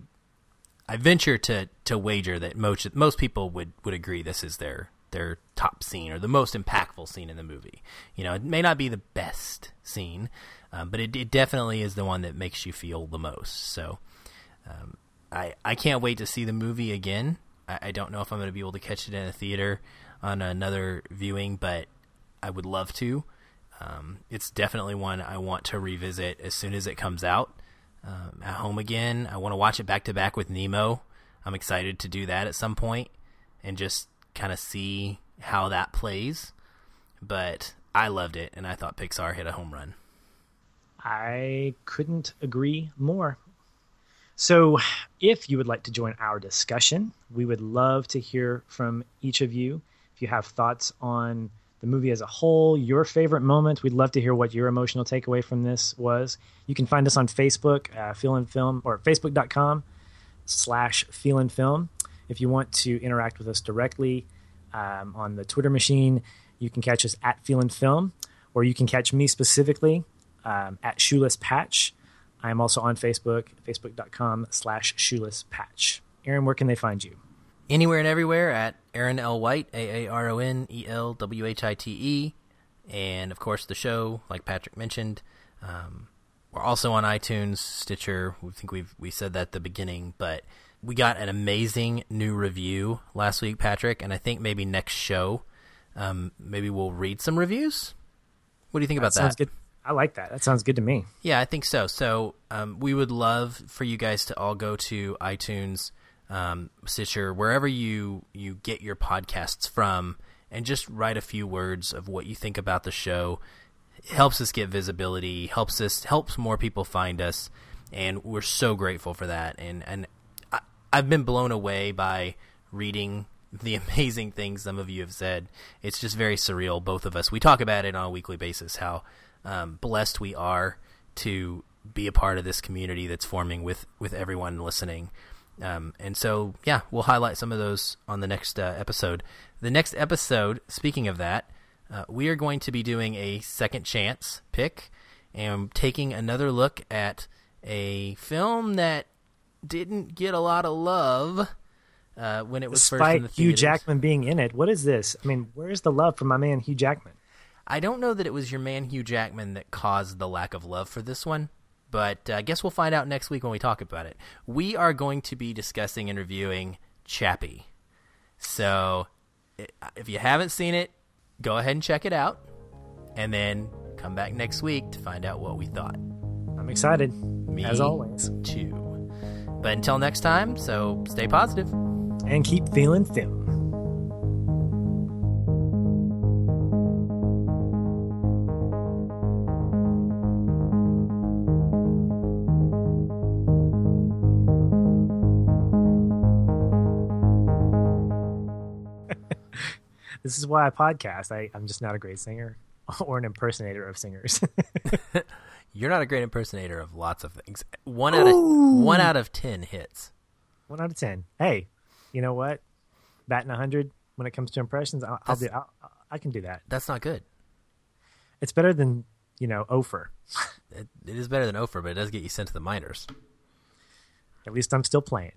I venture to to wager that most most people would would agree this is their their top scene or the most impactful scene in the movie. You know, it may not be the best scene, um, but it, it definitely is the one that makes you feel the most. So, um, I I can't wait to see the movie again. I, I don't know if I'm going to be able to catch it in a theater on another viewing, but I would love to. Um, it's definitely one I want to revisit as soon as it comes out um, at home again. I want to watch it back to back with Nemo. I'm excited to do that at some point and just kind of see how that plays. But I loved it, and I thought Pixar hit a home run. I couldn't agree more. So, if you would like to join our discussion, we would love to hear from each of you. If you have thoughts on the movie as a whole, your favorite moment, we'd love to hear what your emotional takeaway from this was. You can find us on Facebook, uh, Feelin' Film, or facebook.com slash Feelin' Film. If you want to interact with us directly um, on the Twitter machine, you can catch us at Feelin' Film, or you can catch me specifically um, at Shoeless Patch. I am also on Facebook, facebook.com slash shoeless patch. Aaron, where can they find you? Anywhere and everywhere at Aaron L. White, A A R O N E L W H I T E. And of course, the show, like Patrick mentioned. Um, we're also on iTunes, Stitcher. We think we've we said that at the beginning, but we got an amazing new review last week, Patrick, and I think maybe next show, um, maybe we'll read some reviews. What do you think that about sounds that? good. I like that. That sounds good to me. Yeah, I think so. So um, we would love for you guys to all go to iTunes, um, Stitcher, wherever you you get your podcasts from, and just write a few words of what you think about the show. It helps us get visibility, helps us helps more people find us, and we're so grateful for that. And and I, I've been blown away by reading the amazing things some of you have said. It's just very surreal. Both of us, we talk about it on a weekly basis. How um, blessed we are to be a part of this community that's forming with with everyone listening. Um, and so, yeah, we'll highlight some of those on the next uh, episode. The next episode, speaking of that, uh, we are going to be doing a second chance pick and taking another look at a film that didn't get a lot of love uh, when it was first in Despite the Hugh. Jackman being in it, what is this? I mean, where's the love for my man Hugh Jackman? I don't know that it was your man Hugh Jackman that caused the lack of love for this one, but uh, I guess we'll find out next week when we talk about it. We are going to be discussing and reviewing Chappie. So if you haven't seen it, go ahead and check it out, and then come back next week to find out what we thought. I'm excited, Me as always. too. But until next time, so stay positive. And keep feeling film. This is why I podcast. I, I'm just not a great singer or an impersonator of singers. You're not a great impersonator of lots of things. One out of one out of ten hits. One out of ten. Hey, you know what? Batting hundred when it comes to impressions, I'll, I'll do. I'll, I can do that. That's not good. It's better than you know Ophir. It, it is better than Ophir, but it does get you sent to the minors. At least I'm still playing.